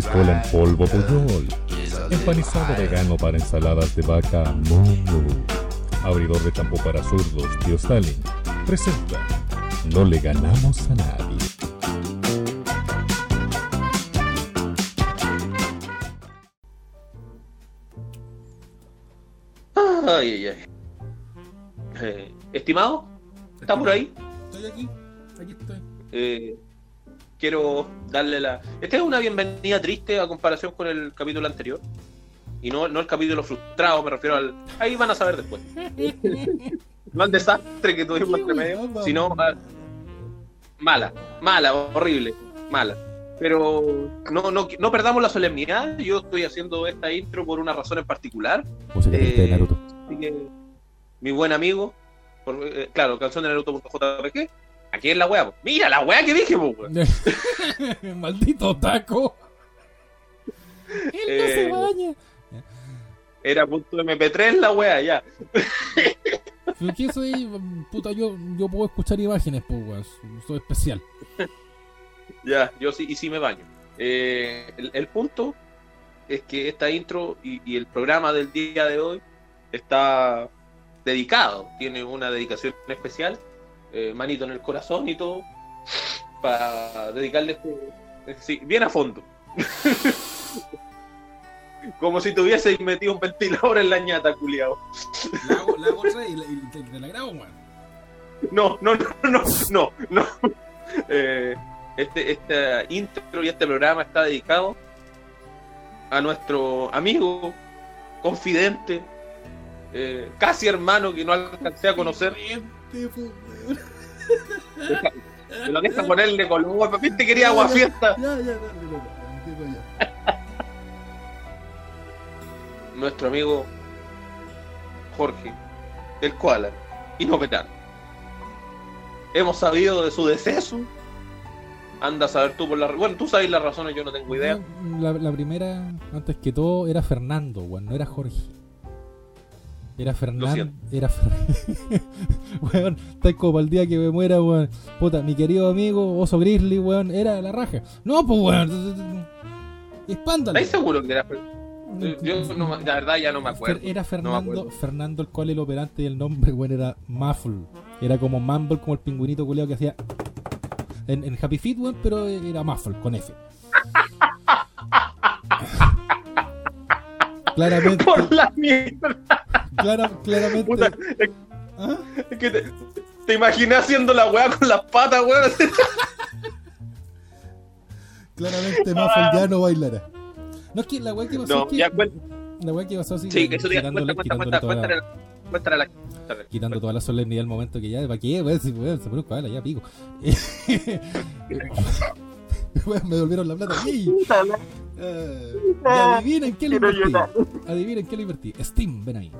pistola en polvo Puyol, empanizado vegano para ensaladas de vaca Momo, abridor de campo para zurdos Tío Stalin, presenta No le ganamos a nadie. Ay, ay, ay. Eh, estimado, ¿está por ahí? Estoy aquí, aquí estoy. Eh, quiero darle la. Esta es una bienvenida triste a comparación con el capítulo anterior. Y no, no el capítulo frustrado, me refiero al. Ahí van a saber después. no al desastre que tuvimos entre medio, sino a- mala, mala, horrible, mala. Pero no, no, no perdamos la solemnidad. Yo estoy haciendo esta intro por una razón en particular. Música triste de Eh, Naruto. Así que, mi buen amigo, por- eh, claro, canción de Naruto.jpg. Aquí es la weá. po. Mira la weá que dije, po, weón. Maldito taco. Él no Eh, se baña. Era punto MP3 la weá, ya. Pero que soy, puta, yo, yo puedo escuchar imágenes, pues, weón. Soy especial. Ya, yo sí, y sí me baño. Eh, el, el punto es que esta intro y, y el programa del día de hoy está dedicado, tiene una dedicación especial, eh, manito en el corazón y todo, para dedicarle este, sí, bien a fondo. Como si tuvieseis metido un ventilador en la ñata, culiao. La hago, la hago otra y, la- y te, te la grabo, weón. No, no, no, no, no, no. Eh, este, esta intro y este programa está dedicado a nuestro amigo, confidente, eh, casi hermano que no alcancé a conocer. Lo deja ponerle color, papi, te quería agua fiesta. Ya, ya, dale, dale, dale, ya. Nuestro amigo Jorge, el koala, y no vetano. Hemos sabido de su deceso. Anda a saber tú por la. Bueno, tú sabes las razones, yo no tengo idea. La, la primera, antes que todo, era Fernando, weón, no era Jorge. Era Fernando. Era Fer- Weón, tal como para el día que me muera, weón. Puta, mi querido amigo, oso grizzly, weón, era la raja. No, pues, weón. Espándalo. ¿Estáis seguro que era Yo, no, la verdad, ya no me acuerdo. Era No Fernando, acuerdo. Fernando el cual el operante y el nombre, weón, era Muffle. Era como Mumble, como el pingüinito culeado que hacía en, en Happy Feet, weón, pero era Muffle, con F. claramente, Por la mierda. clara- claramente. Puta, es, ¿Ah? es que te, te imaginé haciendo la weá con las patas, weón. Claramente Muffle ya no bailará. No es que la weá que pasó No, es que, ya cuenta. la weá que pasó así Sí, que eso ya cuenta, cuenta, cuenta, la- quitando toda la solemnidad del momento que ya, ¿para qué? Weón, si, weón, se pone un ya pico. Weón, me devolvieron la plata. ¡Ey! Eh, y adivinen qué le invertí. Adivinen qué le invertí. Steam, ven ahí.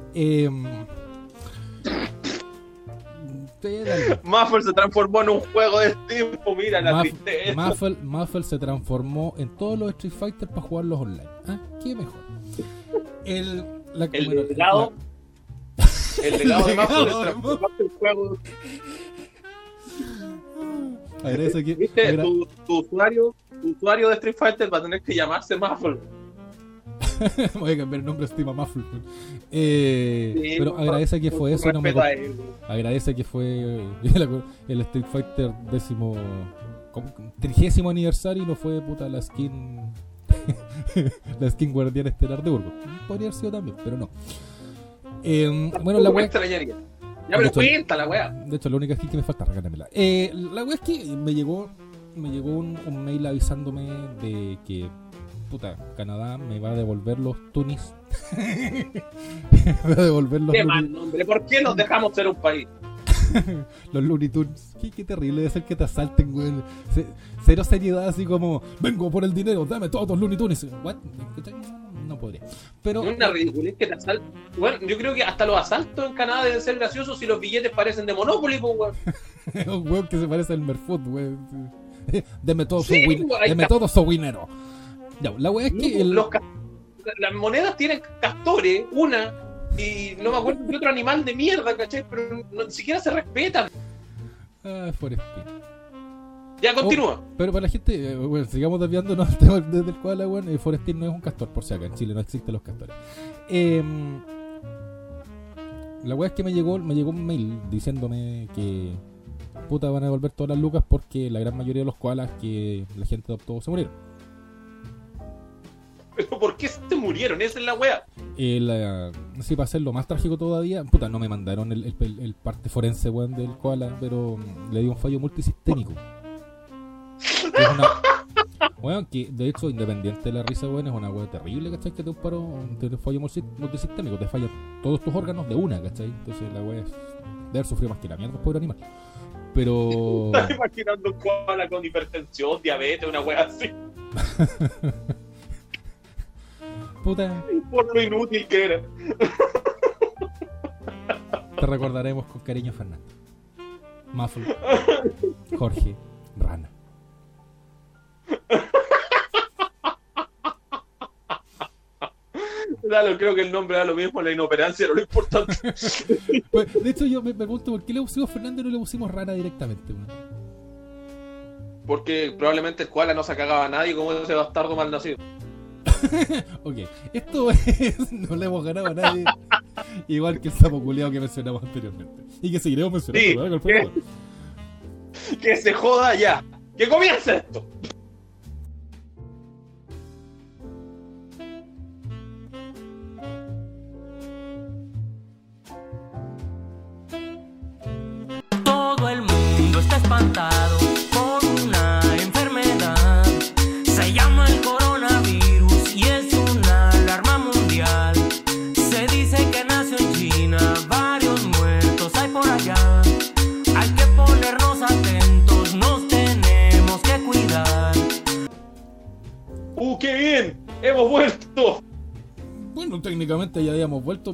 Algo. Muffle se transformó en un juego de tiempo, mira la Muff- tristeza. Muffle, Muffle se transformó en todos los Street Fighter para jugarlos online. ¿Ah? ¿Qué mejor? El, la, El bueno, legado, el legado de Muffle se de transformó en un juego. Que- ¿Viste? agra- Tu, tu usuario, tu usuario de Street Fighter va a tener que llamarse Muffle. Voy a cambiar el nombre a Muffle. Eh, Sí, pero agradece que fue eso no me él. Agradece que fue el, el Street Fighter décimo trigésimo aniversario y no fue puta la skin la skin guardián estelar de Urgo. Podría haber sido también, pero no. Eh, bueno, la extrañaría. Ya De me hecho- cuenta la weá. de hecho la única skin que me falta, regálamela. Eh, la wea es que me llegó me llegó un, un mail avisándome de que puta, Canadá me va a devolver los tunis. me va a devolver los Qué mal nombre. ¿Por qué nos dejamos ser un país? Los Looney Tunes. Qué, qué terrible debe ser que te asalten, weón. Ce- Cero seriedad, así como, vengo por el dinero, dame todos los Looney Tunes. ¿What? ¿Cachai? Podría. Pero, Es una ridiculez que te asaltan. Bueno, yo creo que hasta los asaltos en Canadá deben ser graciosos si los billetes parecen de Monopoly, pues, weón. un weón que se parece al Merfoot, weón. Deme todo Sí, su, win- weón, ahí deme está. todo su dinero. Ya, la wea es que el, Los ca- las monedas tienen castores, una, y no me acuerdo de otro animal de mierda, ¿cachai? Pero no- ni siquiera se respetan. Ah. Ya, continúa. Oh, pero para la gente, eh, bueno, sigamos desviándonos desde el koala, weón. eh, Forestín no es un castor, por si acá en Chile no existen los castores. Em, la weá es que me llegó, me llegó un mail diciéndome que puta van a devolver todas las lucas porque la gran mayoría de los koalas que la gente adoptó se murieron. Pero ¿por qué se murieron? Esa es la wea. Eh, la- sí, para hacerlo más trágico todavía, puta, no me mandaron el, el- el parte forense, weón, del koala, pero le dio un fallo multisistémico. Que es una- weón, que de hecho, independiente de la risa, weón, es una weón terrible, ¿cachai? Que te un paro, te fallo multi- multisistémico, te fallan todos tus órganos de una, ¿cachai? Entonces la weón es de haber sufrido más que la mierda, pobre animal. Pero. Estás imaginando un koala con hipertensión, diabetes, una wea así. Puta, Por lo inútil que era. te recordaremos con cariño, Fernando. Muffle, Jorge, Rana. Dalo, creo que el nombre da lo mismo, la inoperancia era lo importante. Pues, de hecho, yo me pregunto por qué le pusimos Fernando y no le pusimos Rana directamente. Porque probablemente el koala no se cagaba a nadie como ese bastardo mal nacido. Ok, esto es. No le hemos ganado a nadie. Igual que el sapo culeado que mencionamos anteriormente. Y que seguiremos mencionando. Sí, programa. Que se joda ya. Que comience esto.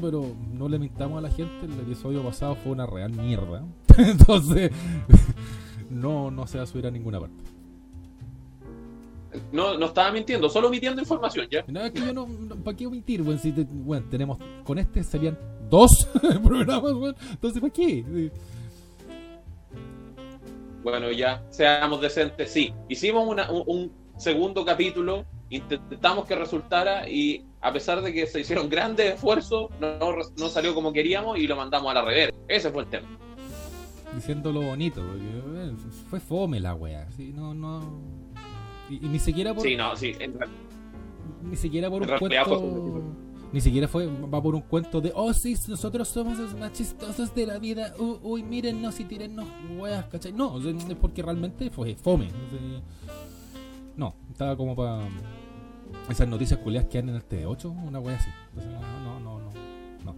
Pero no le mintamos a la gente. El episodio pasado fue una real mierda. Entonces, no, no se va a subir a ninguna parte. No, no estaba mintiendo, solo omitiendo información ya. Nada que yo no, ¿para qué omitir? Bueno, si te- bueno, tenemos, con este serían dos programas, weón. Entonces, ¿para qué? Sí. Bueno, ya, seamos decentes, sí. Hicimos una- un, un segundo capítulo, intentamos que resultara y a pesar de que se hicieron grandes esfuerzos, no, no, no salió como queríamos y lo mandamos a la reversa. Ese fue el tema. Diciéndolo bonito, porque eh, fue fome la wea. Sí, no, no. Y, y ni siquiera por. Sí, no, sí. en real- Ni siquiera por un En cuento. Ni siquiera fue, va por un cuento de, oh sí, nosotros somos los más chistosos de la vida, uh, uy, mírennos y tírennos weas, ¿cachai? No, es porque realmente fue fome. o sea, no, estaba como para esas noticias culiadas que andan en el T8, una wea así. Entonces, no, no, no, no. no.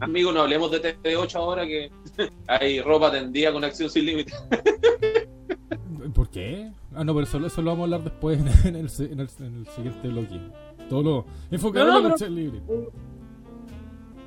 Amigo, no hablemos de TT8 ahora que hay ropa tendida con acción sin límite. ¿Por qué? Ah, no, pero eso, eso lo vamos a hablar después en el, en el, en el siguiente bloque. Todo lo enfocado No, no, en pero- libre.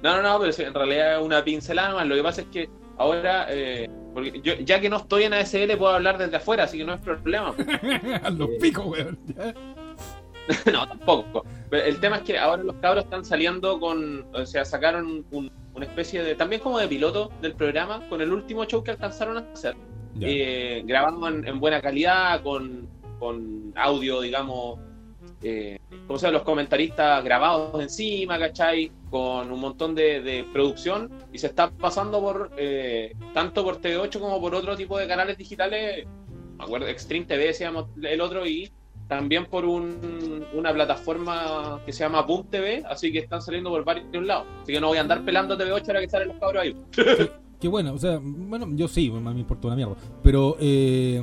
No, no, no, pero en realidad es una pincelada más. Lo que pasa es que ahora, eh, porque yo, ya que no estoy en ASL, puedo hablar desde afuera, así que no es problema. A los picos, weón. no, tampoco. Pero el tema es que ahora los cabros están saliendo con, o sea, sacaron un- una especie de, también como de piloto del programa, con el último show que alcanzaron a hacer. Eh, grabado en, en buena calidad, con, con audio, digamos, eh, como sea, los comentaristas grabados encima, ¿cachai? Con un montón de, de producción y se está pasando por, eh, tanto por TV8 como por otro tipo de canales digitales, me acuerdo, Extreme TV decíamos el otro y también por un- una plataforma que se llama Boom TV, así que están saliendo por varios lados. Así que no voy a andar pelando TV8 ahora que salen los cabros ahí. Qué bueno, o sea, bueno, yo sí, me importa una mierda. Pero, eh,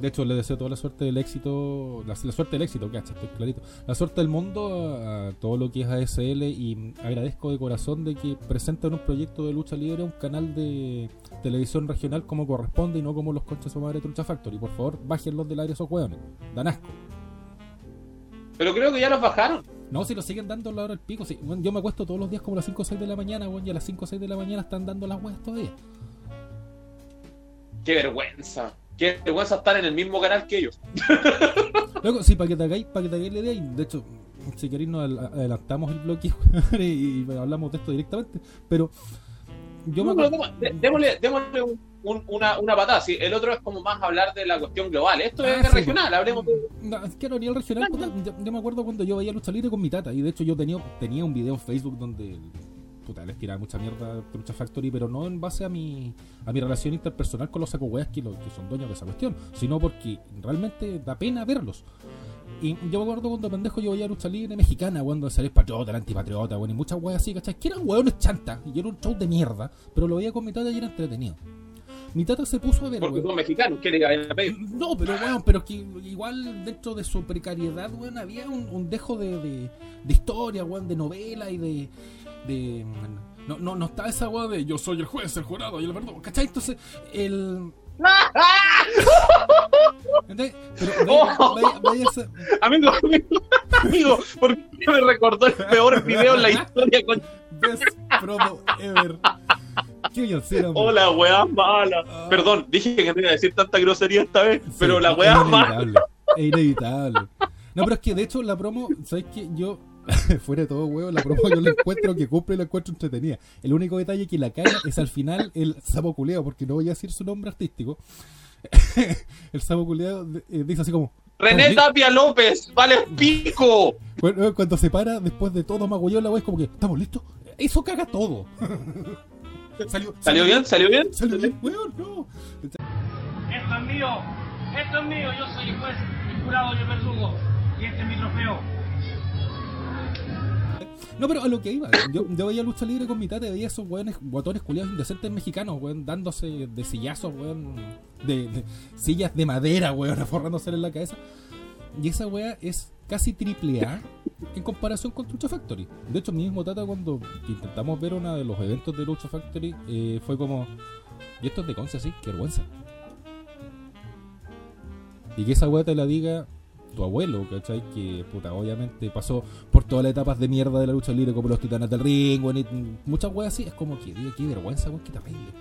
de hecho, le deseo toda la suerte del éxito, la, la suerte del éxito, cacha, estoy clarito. La suerte del mundo a, a todo lo que es ASL y agradezco de corazón de que presenten un proyecto de lucha libre a un canal de televisión regional como corresponde y no como los conchas o madre de Trucha Factory. Por favor, bájenlos del aire esos hueones. Dan asco. Pero creo que ya los bajaron. No, si lo siguen dando a la hora del pico. Bueno, yo me acuesto todos los días como a las 5 o 6 de la mañana, bueno, y a las 5 o 6 de la mañana están dando las weas todavía. Qué vergüenza. Qué vergüenza estar en el mismo canal que ellos. Luego, sí, para que te hagáis, para que te hagáis la idea, de hecho, si queréis nos adel- adelantamos el bloque y, y hablamos de esto directamente, pero yo me No, acuerdo... démosle, démosle un, un- una, una patada. Sí, el otro es como más hablar de la cuestión global. Esto Ah, es sí, regional, hablemos de. No, es que a nivel regional, puta, yo, yo me acuerdo cuando yo veía lucha libre con mi tata, y de hecho yo tenía, tenía un video en Facebook donde puta, les tiraba mucha mierda a Lucha Factory, pero no en base a mi, a mi relación interpersonal con los saco weas que, que son dueños de esa cuestión, sino porque realmente da pena verlos. Y yo me acuerdo cuando pendejo yo veía lucha libre mexicana, cuando salía patriota, el antipatriota, bueno, y muchas weas así, ¿cachai? Que eran weones chantas, y era un show de mierda, pero lo veía con mi tata y era entretenido. Mi tata se puso a ver, Porque son mexicanos, ¿qué le a pedir? No, pero weón, pero que igual dentro de su precariedad, weón, había un, un dejo de, de, de historia, weón, de novela y de. De no, no, no está esa weón de yo soy el juez, el jurado y el verdad, ¿cachai? Entonces, el. ¿Entendés? Pero vaya, vaya, vaya esa- Amigo, amigo, amigo, ¿por qué me recordó el peor video en la historia? Con... Best promo ever. Hombre. Hola, weá mala. Ah. Perdón, dije que no iba a decir tanta grosería esta vez, Sí, pero la weá mala. Es inevitable. No, pero es que de hecho la promo, ¿sabes qué? Yo, fuera de todo huevo, la promo yo la encuentro que cumple y la encuentro entretenida. El único detalle que la caga es al final el sapo culeado, porque no voy a decir su nombre artístico. el sapo culeado eh, dice así como. René Tapia López, vale pico. Bueno, eh, cuando se para, después de todo magullado, la wea es como que, ¿estamos listos? Eso caga todo. salió, ¿Salió bien? ¿Salió bien? Salió bien, weón, no. Esto es mío, esto es mío, yo soy el juez, el jurado y el verdugo. Y este es mi trofeo. No, pero a lo que iba, yo, yo veía lucha libre con mi tata y veía esos weones, guatones culiados indecentes mexicanos, weón, dándose de sillazos, weón, de, sillas de madera, weón, aforrándose en la cabeza. Y esa weá es casi triple A en comparación con Lucha Factory. De hecho, mi mismo tata cuando intentamos ver uno de los eventos de Lucha Factory, eh, fue como, y esto es de Conce, así, qué vergüenza. Y que esa weá te la diga tu abuelo, ¿cachai? Que puta, obviamente pasó por todas las etapas de mierda de la lucha libre, como los titanes del ring, y muchas weas así. Es como que, digo, qué vergüenza, weón, qué terrible.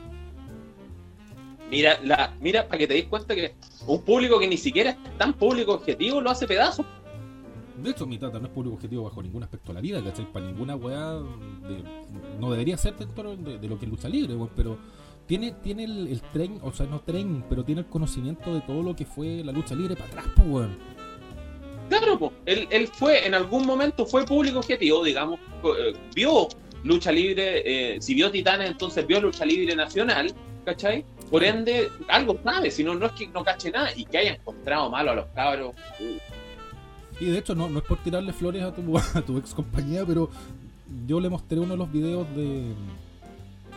Mira, la, mira, para que te des cuenta que un público que ni siquiera es tan público objetivo lo hace pedazos. De hecho, mi tata no es público objetivo bajo ningún aspecto de la vida, ¿cachai? Para ninguna weá de- no debería ser dentro de, de lo que es lucha libre, weón, pero tiene, tiene el, el tren, o sea, no tren, pero tiene el conocimiento de todo lo que fue la lucha libre para atrás, pues, weón. Claro, po. Él, él fue, en algún momento fue público objetivo, digamos, eh, vio lucha libre, eh, si vio Titanes, entonces vio lucha libre nacional, ¿cachai? Por ende, algo sabe, si no, no es que no cache nada y que haya encontrado malo a los cabros. Y de hecho, no, no es por tirarle flores a tu, a tu ex compañía, pero yo le mostré uno de los videos de.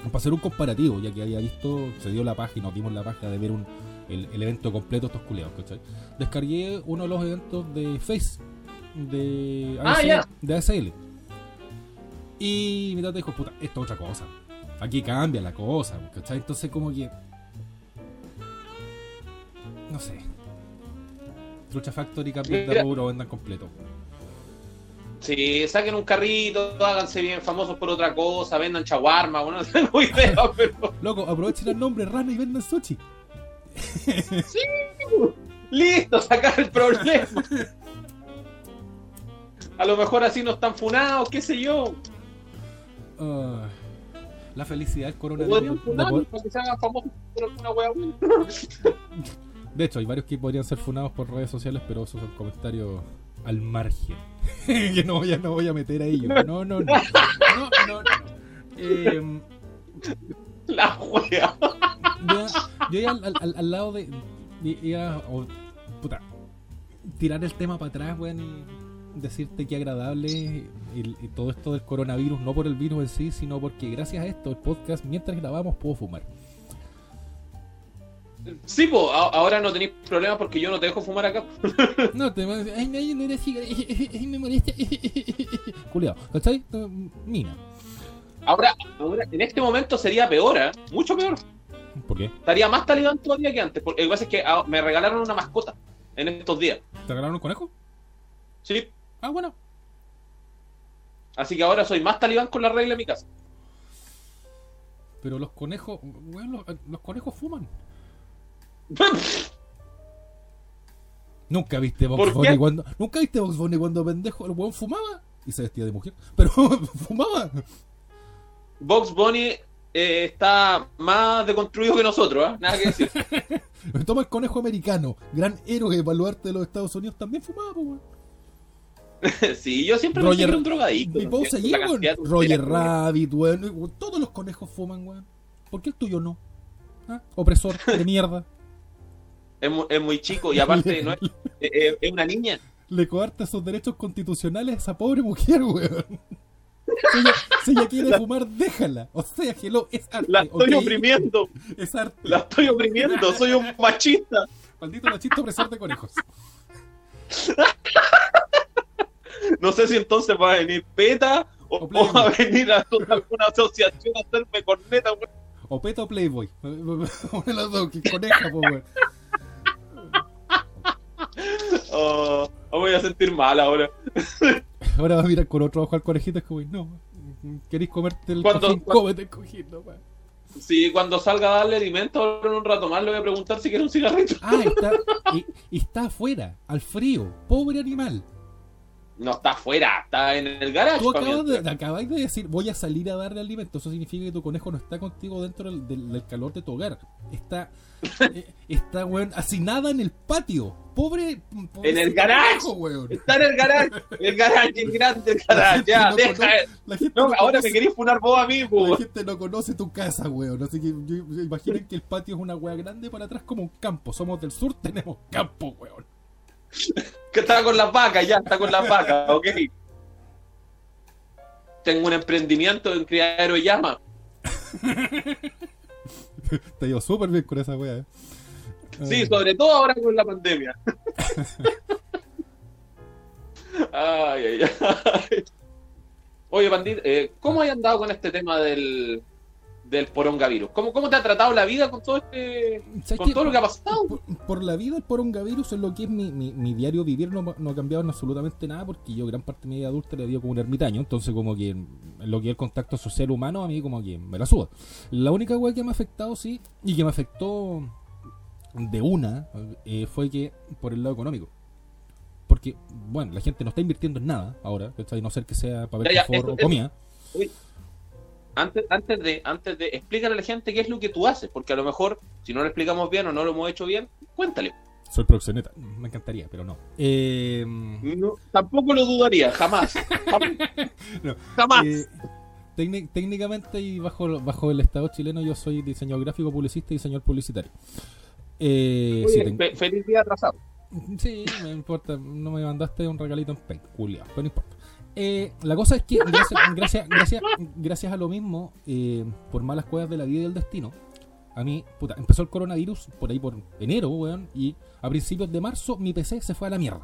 Para hacer un comparativo, ya que había visto, se dio la página, nos dimos la paja de ver un, el, el evento completo de estos culeados, ¿cachai? Descargué uno de los eventos de Face, de Ah, ASL, ya. de ASL. Y mi tata dijo, puta, esto es otra cosa. Aquí cambia la cosa, ¿cachai? Entonces, como que. No sé. Trucha Factory cambia de rubro, vendan completo. Sí, saquen un carrito, háganse bien famosos por otra cosa, vendan chaguarma, bueno, no tengo idea, pero Loco, aprovechen el nombre Rana y vendan sushi. Listo, sacar el problema. A lo mejor así no están funados, qué sé yo. La felicidad del coronavirus. De hecho, hay varios que podrían ser funados por redes sociales, pero esos son comentarios al margen. que no, ya no voy a meter a ellos. No, no, no. No, no, no. Em, La wea. yo, yo ya al, al- al lado de. iba, puta, tirar el tema para atrás, weón, y decirte que agradable y, y todo esto del coronavirus, no por el virus en sí, sino porque gracias a esto, el podcast, mientras grabamos, puedo fumar. Sí, po, ahora no tenéis problema porque yo no te dejo fumar acá. No, te vas a decir, ay, no, no era cigarro, me molesta. Culeado, ¿cachai? Mina. Ahora, ahora, en este momento sería peor, ¿eh? Mucho peor. ¿Por qué? Estaría más talibán todavía que antes. Porque lo que pasa es que ah, me regalaron una mascota en estos días. ¿Te regalaron un conejo? Sí. Ah, bueno. Así que ahora soy más talibán con la regla de mi casa. Pero los conejos, bueno, los, los conejos fuman. Nunca viste Box cuando. Nunca viste Box Bunny cuando pendejo el weón fumaba y se vestía de mujer. Pero fumaba. Box Bunny eh, está más deconstruido que nosotros, ¿ah? Nada que decir. Toma el conejo americano, gran héroe baluarte de los Estados Unidos, también fumaba, weón. sí, yo siempre Roger- pensé que era un drogadicto. Por seguís, la weón. de Roger Rabbit, weón. Todos los conejos fuman, weón. ¿Por qué el tuyo no? ¿Ah? Opresor de mierda. Es, mu- es muy chico y aparte no es, es- es una niña. Le coarta sus derechos constitucionales a esa pobre mujer, weón. Si ella, quiere fumar, déjala. O sea, hello, es arte. La estoy oprimiendo, Es arte. la estoy oprimiendo, soy un machista. Maldito machista opresor de conejos. No sé si entonces va a venir PETA o, O Playboy. o va a venir a alguna asociación a hacerme corneta. O peta o playboy. Una de las dos, que coneja, weón. Oh, me voy a sentir mal ahora. Ahora va a mirar con otro ojo al conejito. Es como, no, ¿queréis comerte el Cuando- cojín? cuando- Cómete el cojín, no, weón. Sí, cuando salga a darle alimento ahora en un rato más le voy a preguntar si quiere un cigarrito. Ah, está, y, y está afuera, al frío. Pobre animal. No está afuera, está en el garage. Tú acabas de, decir, voy a salir a darle alimento. Eso significa que tu conejo no está contigo dentro del, del- del calor de tu hogar. Está, eh, está, weón, hacinada en el patio. Pobre. pobre En el conejo, weón. Está en el garage, el garage, el grande el gente Ya, no deja. conoce- la gente No, no ahora conoce- me queréis funar vos a mí, La po. gente no conoce tu casa, weón. Así que yo, imaginen que el patio es una weá grande para atrás como un campo. Somos del sur, tenemos campo, weón. Que está con las vacas, ya está con las vacas, ok. Tengo un emprendimiento en criadero de llama. Te digo súper bien con esa weá, eh. Sí, Eh, sobre todo ahora con la pandemia. ay, ay, ay. Oye, Pandit, eh, ¿cómo has andado con este tema del, del porongavirus? ¿Cómo, ¿Cómo te ha tratado la vida con todo este, ¿sabes con todo lo que ha pasado? por, por la vida el porongavirus es lo que es mi, mi, mi diario vivir no, no ha cambiado en absolutamente nada porque yo gran parte de mi vida adulta le dio como un ermitaño entonces como que lo que es el contacto social humano a mí como que me la suda la única weá que me ha afectado sí y que me afectó de una eh, fue que por el lado económico porque bueno la gente no está invirtiendo en nada ahora ¿cachai? no ser que sea para ver Ya, ya, confort eso- o comida Antes, antes de, antes de explícale a la gente qué es lo que tú haces, porque a lo mejor, si no lo explicamos bien o no lo hemos hecho bien, cuéntale. soy proxeneta me encantaría pero no eh, No, tampoco lo dudaría, jamás. Jamás. No. Jamás. Eh, técnic- técnicamente y bajo, bajo el Estado chileno yo soy diseñador gráfico, publicista y diseñador publicitario. Eh, feliz día atrasado. sí, no me importa, no me mandaste un regalito en Paint, culiao, pero no importa. Eh, la cosa es que gracias, gracias, gracias, gracias a lo mismo, eh, por malas cuevas de la vida y del destino, a mí, puta, empezó el coronavirus por ahí por enero, weón, y a principios de marzo mi PC se fue a la mierda.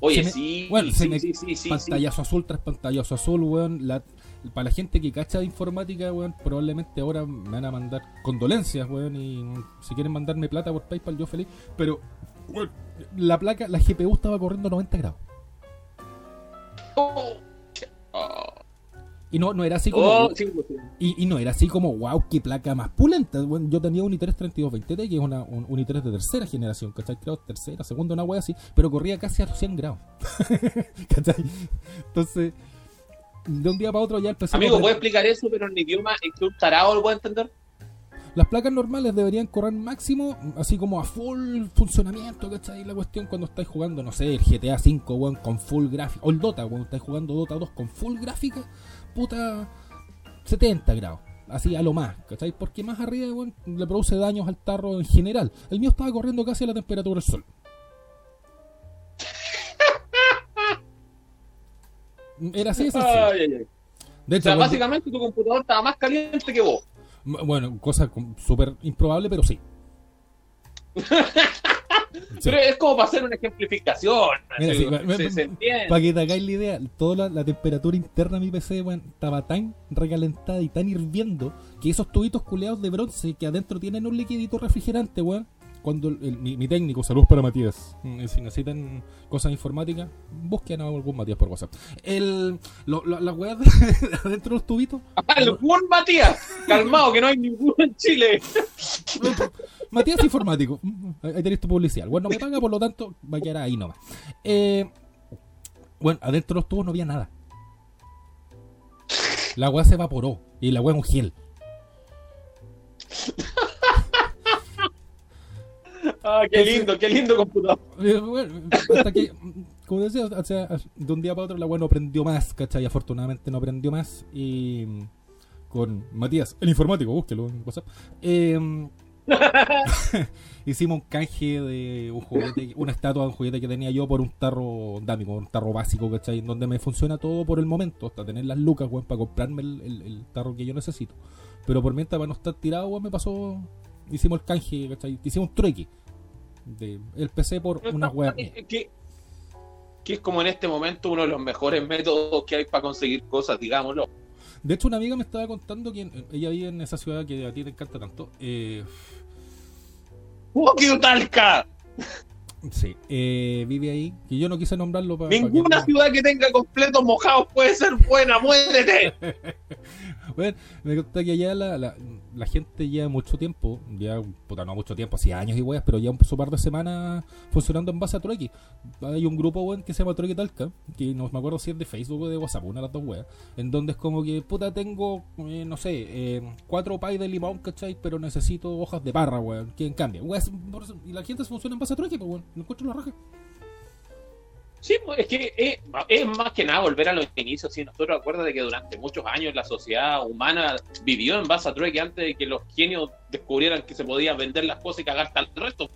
Oye, me- sí, bueno, se sí, me- sí, sí, pantallazo azul tras pantallazo azul, weón. La- para la gente que cacha de informática, weón, probablemente ahora me van a mandar condolencias, weón. Y si quieren mandarme plata por PayPal, yo feliz. Pero, weón, la placa, la GPU estaba corriendo a 90 grados. Oh. Oh. Y no, no era así como. Oh, sí, sí. Y, y no era así como, wow, qué placa más pulenta. Bueno, yo tenía un i3 3220T, que es una, un, un i3 de tercera generación, ¿cachai? Creo tercera, segunda, una wea así, pero corría casi a 100 grados. ¿cachai? Entonces, de un día para otro ya empecé Amigo, a ¿puedes explicar eso, pero en idioma en que un tarado lo puede entender? Las placas normales deberían correr máximo, así como a full funcionamiento, ¿cachai? La cuestión cuando estáis jugando, no sé, el GTA V, weón, con full gráfica, o el Dota, cuando estáis jugando Dota 2 con full gráfica, puta, 70 grados, así a lo más, ¿cachai? Porque más arriba, le produce daños al tarro en general. El mío estaba corriendo casi a la temperatura del sol. Era así. Ay, ay, ay. De O sea, cuando- básicamente tu computador estaba más caliente que vos. Bueno, cosa súper improbable, pero sí. Sí. Pero es como para hacer una ejemplificación. Mira, sí, me- me- se, se entiende. Para que te hagáis la idea, toda la, la temperatura interna de mi PC, estaba tan recalentada y tan hirviendo que esos tubitos culeados de bronce que adentro tienen un liquidito refrigerante, weón. Cuando el- mi, mi técnico, saludos para Matías. Mm, Si necesitan cosas informáticas, busquen a algún Matías por WhatsApp. El, lo- lo- las weas de, adentro de los tubitos, ¡Algún Matías! Calmado, que no hay ninguno en Chile. Matías Informático. Mm, Ahí tenéis tu publicidad. Bueno, no me paga, por lo tanto, va a quedar ahí nomás. Eh, bueno, adentro de los tubos no había nada. La weá se evaporó. Y la weá es un gel. Ah, qué lindo, qué lindo computador. Eh, bueno, hasta que, como decía, o sea, de un día para otro la weá no aprendió más, ¿cachai? Afortunadamente no aprendió más. Y mm, con Matías, el informático, búsquelo en WhatsApp. eh, hicimos un canje de un juguete, una estatua de un juguete que tenía yo por un tarro dámico, un tarro básico, ¿cachai? En donde me funciona todo por el momento, hasta tener las lucas, weón, para comprarme el, el- el tarro que yo necesito. Pero por mientras, para no estar tirado, weón, me pasó. Hicimos el canje, ¿cachai? Hicimos un trueque. De el PC por una mía. que, que es como en este momento uno de los mejores métodos que hay para conseguir cosas, digámoslo. De hecho, una amiga me estaba contando que ella vive en esa ciudad que a ti te encanta tanto. Eh, ¡Fuck you, Talca! sí, eh, vive ahí. Que yo no quise nombrarlo para. Ninguna ciudad que tenga completos mojados puede ser buena, muérete. Bueno, me consta que allá la, la, la gente lleva mucho tiempo, ya, puta, no mucho tiempo, así años y weas, pero ya un par de semanas funcionando en base a Trueque. Hay un grupo, weón, que se llama Trueque Talca, que no me acuerdo si es de Facebook o de WhatsApp, una de las dos weas, en donde es como que, puta, tengo, eh, no sé, eh, cuatro pais de limón, ¿cachai? Pero necesito hojas de parra, weón, ¿quién cambia? Weas, por eso- y la gente funciona en base a Trueque, pues, weón, no encuentro la raja. Sí, pues, es que es, es más que nada volver a los inicios. Sí, nosotros acuérdate que durante muchos años la sociedad humana vivió en base a trueque antes de que los genios descubrieran que se podían vender las cosas y cagar el resto.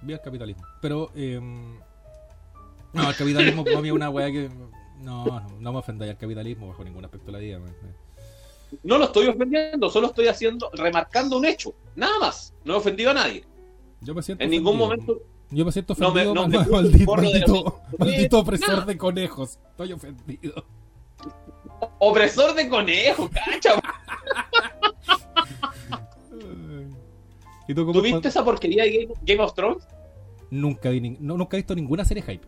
Viva el capitalismo. Pero, eh, no, el capitalismo es una weá que. No, no, no me ofendáis al capitalismo bajo ningún aspecto de la vida. man. No lo estoy ofendiendo, solo estoy haciendo, remarcando un hecho. Nada más. No he ofendido a nadie. Yo me siento En ningún momento. Yo me siento No me- ofendido, no me- maldito, porro de maldito, maldito opresor Nada. de conejos. Estoy ofendido. Opresor de conejo, cacha. ¿Y tú ¿Tuviste esa porquería de Game, Game of Thrones? Nunca, vi no, nunca he visto ninguna serie hype.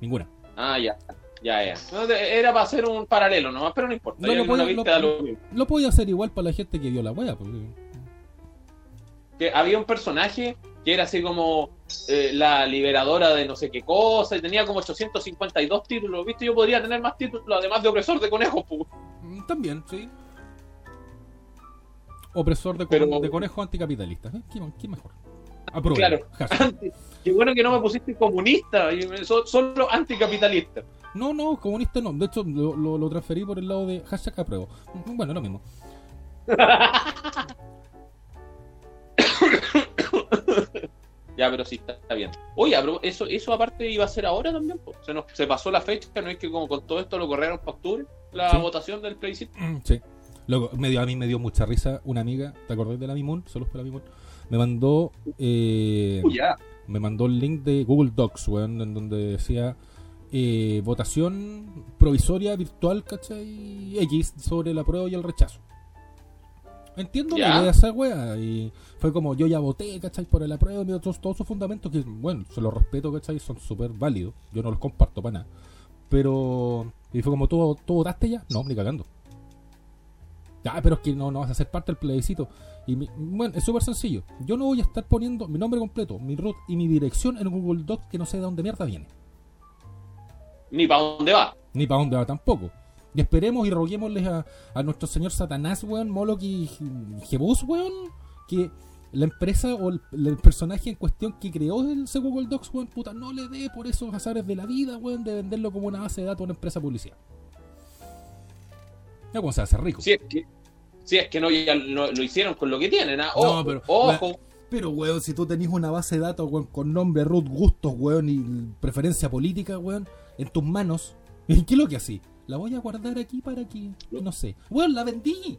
Ninguna. Ah, ya. Ya, ya. No, era para hacer un paralelo nomás, pero no importa. No, lo no viste, lo- lo podía hacer igual para la gente que vio la wea. Pues. que había un personaje que era así como eh, la liberadora de no sé qué cosa y tenía como 852 títulos, ¿viste? Yo podría tener más títulos además de opresor de conejos, pu. Mm, También, sí. Opresor de, Pero- de conejos anticapitalistas. ¿eh? ¿Qué, qué mejor? Apruebo. Claro. Anti- Qué bueno que no me pusiste comunista, y me- so- solo anticapitalista. No, no, comunista no. De hecho, lo, lo, lo transferí por el lado de hashtag apruebo. Mm, Bueno, lo mismo. Ya, pero sí, está, está bien. Oye, pero eso, eso aparte iba a ser ahora también, po. Se nos se pasó la fecha, no es que como con todo esto lo corrieron para octubre, la Sí. votación del plebiscito. Mm, Sí. Luego, me dio, a mí me dio mucha risa una amiga, ¿te acordás de la Mimun? Solo para la. Me mandó, eh, me mandó el link de Google Docs, weón, en donde decía eh, votación provisoria virtual, ¿cachai? X sobre la prueba y el rechazo. Entiendo la idea de esa wea y fue como yo ya voté, ¿cachai? Por el apruebo y todos, todos sus fundamentos que, bueno, se los respeto, ¿cachai? Son súper válidos. Yo no los comparto para nada. Pero, y fue como, ¿tú, ¿tú votaste ya? No, ni cagando. Ya, pero es que no, no vas a ser parte del plebiscito. Y mi- bueno, es súper sencillo. Yo no voy a estar poniendo mi nombre completo, mi root y mi dirección en un Google Docs que no sé de dónde mierda viene. Ni para dónde va. Ni para dónde va tampoco. Y esperemos y roguémosles a, a nuestro señor Satanás, weón, Moloch y Jebus, weón, que la empresa o el, el personaje en cuestión que creó el ese Google Docs, weón, puta, no le dé por esos azares de la vida, weón, de venderlo como una base de datos a una empresa publicidad. Ya como se hace rico. Si es que, si es que no, ya lo, lo hicieron con lo que tienen, ¿ah? No, Ojo, pero- ojo. Pero, weón, si tú tenés una base de datos, weón, con nombre, root, gustos, weón, y preferencia política, weón, en tus manos, ¿qué es lo que así? La voy a guardar aquí para que, no sé. Weón, la vendí.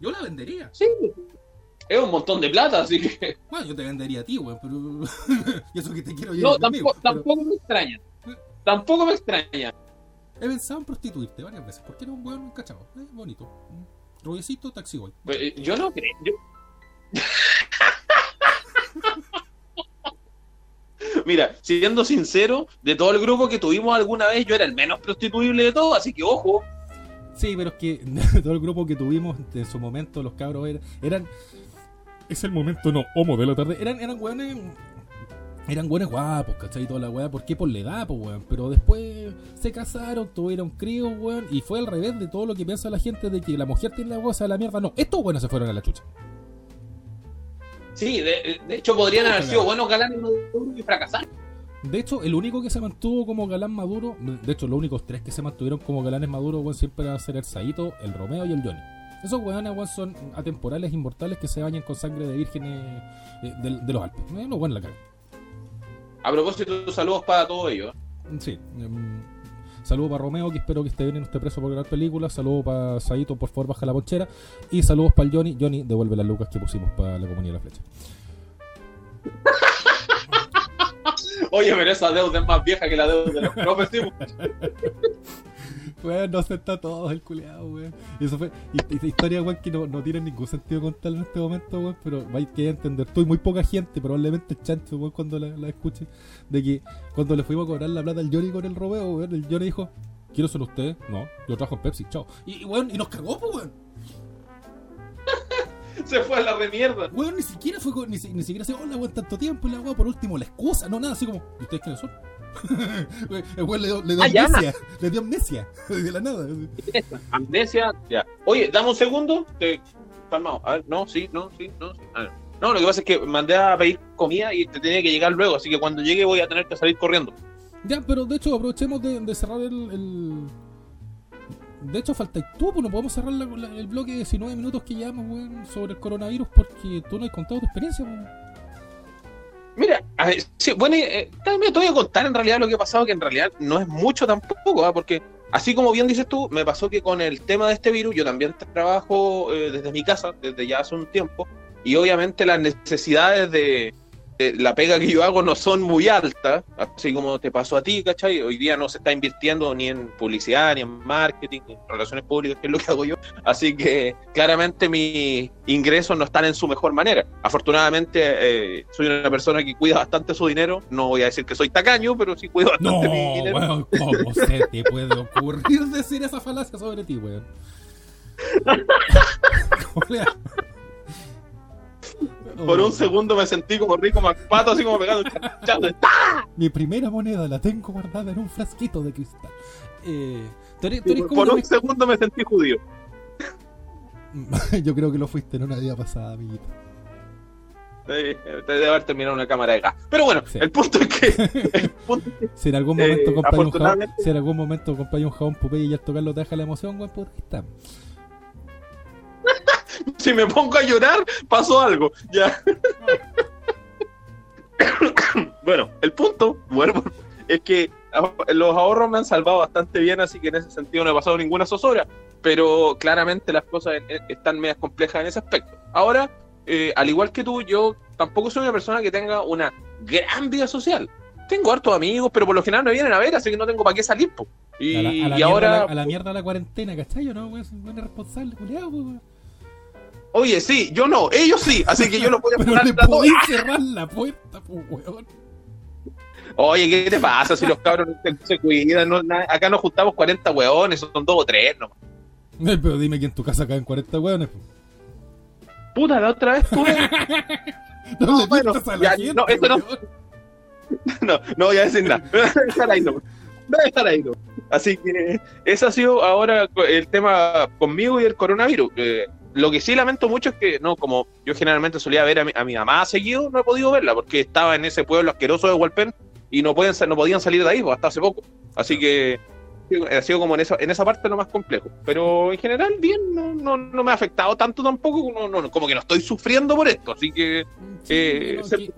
Yo la vendería. Sí, es un montón de plata, así que. Bueno, yo te vendería a ti, weón, pero... y eso que te quiero. No, tampoco, pero tampoco me extraña. Tampoco me extraña. He pensado en prostituirte varias veces, porque eres un weón cachado. Es bonito. Rubiecito, taxi boy. Pues, eh, Yo no creo. yo- Mira, siendo sincero, de todo el grupo que tuvimos alguna vez, yo era el menos prostituible de todos, así que ojo. Sí, pero es que todo el grupo que tuvimos en su momento, los cabros eran. eran es el momento no homo de la tarde. Eran, eran weones eran buenos guapos, ¿cachai? Toda la weá, ¿por qué? Por la edad, pues, weón. Pero después se casaron, tuvieron críos, weón. Y fue al revés de todo lo que piensa la gente de que la mujer tiene la cosa de la mierda. No, estos buenos se fueron a la chucha. Sí, de, de hecho podrían haber sido buenos galanes maduros y fracasar. De hecho, el único que se mantuvo como galán maduro, de hecho, los únicos tres que se mantuvieron como galanes maduros, weón, siempre van a ser el Saito, el Romeo y el Johnny. Esos weones, weón, son atemporales, inmortales que se bañan con sangre de vírgenes eh, de, de los Alpes. Eh, los weones la cagan. A propósito, saludos para todos ellos. Sí. em, saludos para Romeo, que espero que esté bien y no esté preso por grabar películas. Saludos para Saito, por favor, baja la ponchera. Y saludos para el Johnny. Johnny, devuelve las lucas que pusimos para la comunidad de la flecha. Oye, pero esa deuda es más vieja que la deuda de los profes, sí. Weón, no acepta todo el culeado, weón. Y eso fue. Y, y historia, weón, que no, no tiene ningún sentido contar en este momento, weón. Pero hay que entender. Estoy muy poca gente, probablemente el chancho, weón, cuando la, la escuche. De que cuando le fuimos a cobrar la plata al Johnny con el Romeo, weón, el Johnny dijo: ¿Quiero ser ustedes? No, yo trabajo en Pepsi, chao. Y, y, weón, y nos cagó, pues, weón. Se fue a la remierda. Weón, ni siquiera fue ni, ni siquiera así, hola, weón, tanto tiempo, y la weón, por último, la excusa, no, nada, así como, ¿y ustedes quiénes son? El weón le dio, le dio Ah, ya. amnesia, le dio amnesia, de la nada. Amnesia, ya. Oye, dame un segundo. Te... Calmado. A ver, no, sí, no, sí, no. sí. A ver. No, lo que pasa es que mandé a pedir comida y te tenía que llegar luego, así que cuando llegue voy a tener que salir corriendo. Ya, pero de hecho, aprovechemos de, de cerrar el, el- De hecho, falta tú, pues no podemos cerrar la- la- el bloque de 19 minutos que llevamos, weón, sobre el coronavirus porque tú no has contado tu experiencia, weón. A ver, sí, bueno, eh, también te voy a contar en realidad lo que ha pasado, que en realidad no es mucho tampoco, ¿ah? porque así como bien dices tú, me pasó que con el tema de este virus, yo también trabajo eh, desde mi casa, desde ya hace un tiempo, y obviamente las necesidades de, de la pega que yo hago no son muy altas, así como te pasó a ti, ¿cachai? Hoy día no se está invirtiendo ni en publicidad, ni en marketing, ni en relaciones públicas, que es lo que hago yo, así que claramente mis ingresos no están en su mejor manera. Afortunadamente, eh, soy una persona que cuida bastante su dinero. No voy a decir que soy tacaño, pero sí cuido No, bastante mi dinero. ¿cómo se te puede ocurrir decir esa falacia sobre ti, weón? ¿Cómo le ha- Por Oh, un segundo me sentí como rico MacPato, así como pegando chanchazo. Mi primera moneda la tengo guardada en un frasquito de cristal. Eh, tú eres- tú eres como Por un segundo me sentí judío. Yo creo que lo fuiste en una vida pasada, amiguito. Eh, te debe haber terminado una cámara de gas. Pero bueno, Sí. el punto es que. el punto es que- Si en algún Eh, momento si en algún momento compráis un jabón Popeye y al tocarlo te deja la emoción, weón, puta, ahí está. si me pongo a llorar, pasó algo. Ya. bueno, el punto, vuelvo, es que los ahorros me han salvado bastante bien, así que en ese sentido no he pasado ninguna zozobra. Pero claramente las cosas están medias complejas en ese aspecto. Ahora, eh, al igual que tú, yo tampoco soy una persona que tenga una gran vida social. Tengo hartos amigos, pero por lo general me vienen a ver, así que no tengo para qué salir. po. Y, a la, a la y mierda, ahora, la- a la mierda la cuarentena, ¿cachai? ¿O ¿No, buen irresponsable, culiao, weón. Oye, sí, yo no, ellos sí, así que yo los voy a Pero le podéis cerrar la puerta, pues, weón. Oye, ¿qué te pasa si los cabros no se, se cuidan? No, na- acá nos juntamos 40 hueones, son dos o tres, no. Eh, Pero dime que en tu casa caen 40 weones, pues. Puta, la otra vez tuve. No, No, bueno, mientas a la ya, gente, no, eso no. No, no voy a decir nada. Me voy a dejar ahí, no. Me voy a dejar ahí, no. Así que ese ha sido ahora el tema conmigo y el coronavirus. Eh, lo que sí lamento mucho es que, no, como yo generalmente solía ver a mi, a mi mamá seguido, no he podido verla porque estaba en ese pueblo asqueroso de Hualpén y no, pueden, no podían salir de ahí pues, hasta hace poco. Así que ha sido como en esa, en esa parte lo más complejo. Pero en general, bien, no, no, no me ha afectado tanto tampoco, no, no, como que no estoy sufriendo por esto. Así que Sí, eh, no, se, que-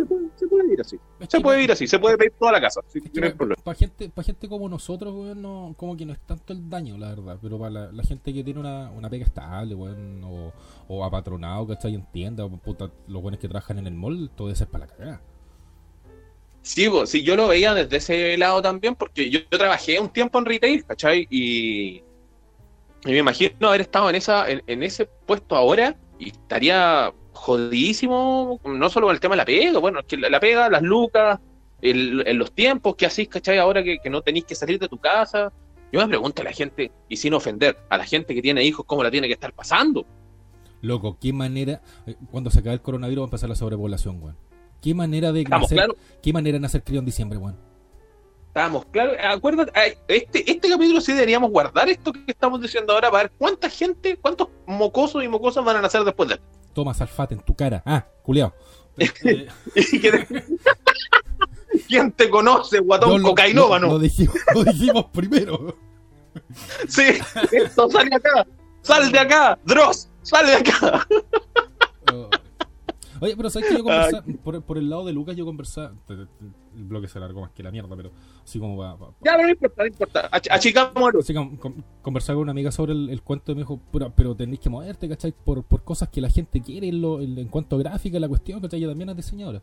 puede, se puede ir así. es Se que puede no- ir así, se puede pedir toda la casa. así que Es que no hay problema. para gente, pa' gente como nosotros, weón, no, como que no es tanto el daño, la verdad. Pero para la, la gente que tiene una, una pega estable, weón, o, o apatronado, ¿cachai? En tienda, o puta, los buenos que trabajan en el mall, todo eso es para la cagada. Sí, pues, sí, yo lo veía desde ese lado también, porque yo, yo trabajé un tiempo en retail, ¿cachai? Y, y me imagino haber estado en esa en, en ese puesto ahora y estaría jodidísimo, no solo con el tema de la pega, bueno, que la, pega, las lucas, el- en los tiempos que hacís, ¿cachai? Ahora que, que no tenéis que salir de tu casa. Yo me pregunto a la gente, y sin ofender, a la gente que tiene hijos, ¿cómo la tiene que estar pasando? Loco, qué manera. eh, Cuando se acabe el coronavirus va a empezar la sobrepoblación, weón. Qué manera de Estamos nacer, qué manera de nacer crío en diciembre, weón. Estábamos claros. Acuérdate, este, este capítulo sí deberíamos guardar esto que estamos diciendo ahora para ver cuánta gente, cuántos mocosos y mocosas van a nacer después de esto. Toma salfate en tu cara. Ah, culiao. Eh, ¿Quién te conoce, guatón lo- lo, cocainómano? lo dijimos, lo dijimos primero. Sí, esto sale acá. Sal de acá, Dross, sal de acá. Oye, pero sabes que yo conversaba, por, por el lado de Lucas, yo conversaba. te- te- El bloque se largó más que la mierda, pero así como va. Ya, pero no importa, no importa. Ach- achicamos. Así que con- conversaba con una amiga sobre el, el cuento y me dijo, pero, pero tenéis que moverte, ¿cachai? Por, por cosas que la gente quiere en, lo- en- en cuanto a gráfica, la cuestión, ¿cachai? Ella también es diseñadora.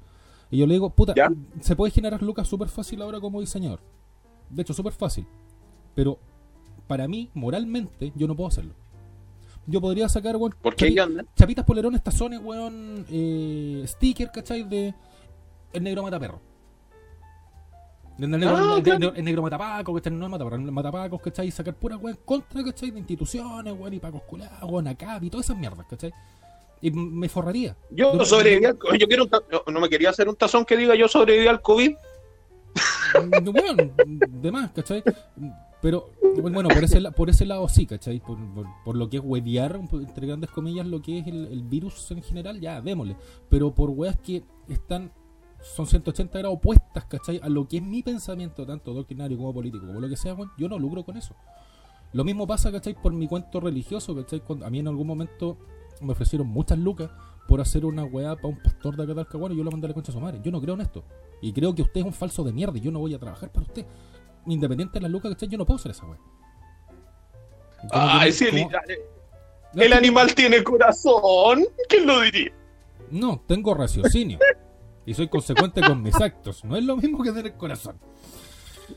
Y yo le digo, puta, ¿Ya? se puede generar lucas súper fácil ahora como diseñador. De hecho, súper fácil. Pero para mí, moralmente, yo no puedo hacerlo. Yo podría sacar, weón, ¿Por qué? chapi- chapitas, polerones, tazones, weón, eh, sticker, ¿cachai? De el negro El negro, Ah, el, claro. negro- el negro matapaco, ¿cachai? No es mataperro, el matapacos, ¿cachai? Y sacar pura weón contra, ¿cachai? De instituciones, weón, y pacos culados, weón, acá, y todas esas mierdas, ¿cachai? Y me forraría. Yo sobreviví al co- Yo quiero un no, no me quería hacer un tazón que diga yo sobreviví al COVID. Mm, Bueno, de más, ¿cachai? Pero, bueno, por ese, por ese lado sí, ¿cachai? Por, por, por lo que es huevear, entre grandes comillas, lo que es el, el virus en general, ya, démosle. Pero por weas que están, son 180 grados opuestas, ¿cachai? A lo que es mi pensamiento, tanto doctrinario como político, como lo que sea, weón, yo no lucro con eso. Lo mismo pasa, ¿cachai? Por mi cuento religioso, ¿cachai? Cuando a mí en algún momento me ofrecieron muchas lucas por hacer una weá para un pastor de Talcahuano y yo lo mandé a la concha a su madre. Yo no creo en esto. Y creo que usted es un falso de mierda y yo no voy a trabajar para usted. Independiente de las lucas, ¿cachai? Yo no puedo hacer esa weá. El, como- el animal tiene corazón. ¿Quién lo diría? No, tengo raciocinio. Y soy consecuente con mis actos. No es lo mismo que tener corazón.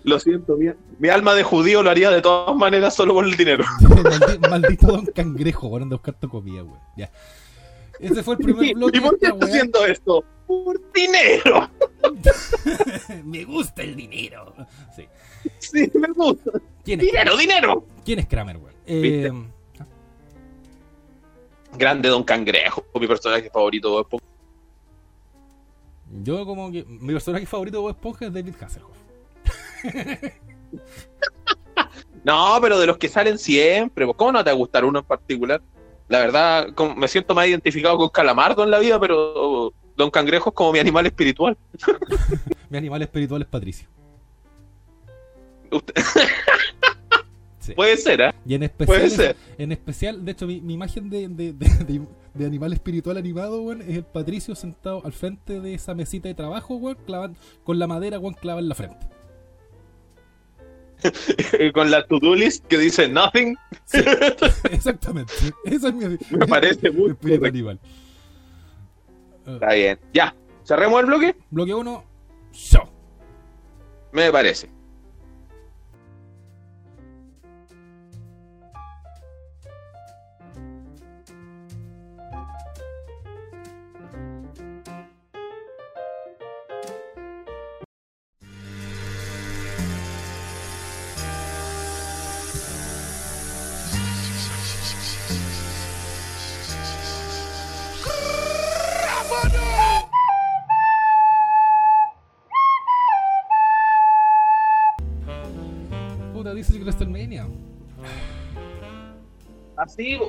Lo siento, mi, mi alma de judío lo haría de todas maneras solo por el dinero. Maldi- maldito don cangrejo, weón, de buscar tu comida, weón. Ya. Ese fue el primer ¿Y bloque. por qué weá. haciendo esto? Por dinero. Me gusta el dinero. Sí. Sí, me gusta. ¿Quién es, Dinero, dinero. ¿quién es Kramer? ¿Viste? Eh, Grande Don Cangrejo, mi personaje favorito. Yo como que mi personaje favorito de Bob Esponja es David Hasselhoff. No, pero de los que salen siempre, ¿cómo no te va a gustar uno en particular? La verdad, me siento más identificado con Calamardo en la vida, pero Don Cangrejo es como mi animal espiritual. Mi animal espiritual es Patricio. Usted- Sí. Puede ser, ¿eh? Y en especial, Puede ser. en especial, de hecho, mi, mi imagen de, de, de- de- animal espiritual animado, weón, es el Patricio sentado al frente de esa mesita de trabajo, weón, clavan- con la madera, weón, clavada en la frente. con la to-do list que dice nothing, Sí, exactamente. Esa es mi, me parece muy espíritu animal. Eh, Está bien. Ya, cerremos el bloque, bloque 1, show. me parece.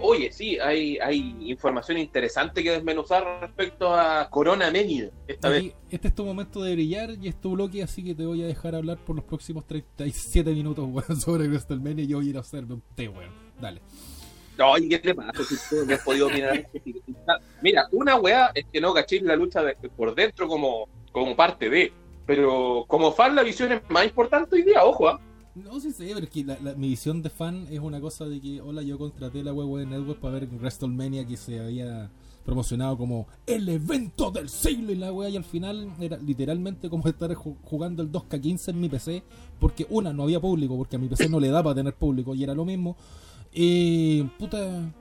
Oye, sí, hay, hay información interesante que desmenuzar respecto a Corona Menida esta vez. Este es tu momento de brillar y es tu bloque, así que te voy a dejar hablar por los próximos 37 minutos, weón, sobre WrestleMania y yo voy a ir a hacerme un té, weón. Dale. No, ¿y qué te pasa? Si tú no has podido opinar. Mira, una weá es que no cachéis la lucha de- por dentro como, como parte de. Pero como fan, la visión es más importante hoy día, ojo, ¿ah? No, sí sé, pero es que la, la- mi visión de fan es una cosa de que, hola, yo contraté la web de Network para ver WrestleMania que se había promocionado como el evento del siglo y la wea y al final era literalmente como estar ju- jugando el 2K15 en mi PC porque una, no había público, porque a mi PC no le da para tener público y era lo mismo. Y puta...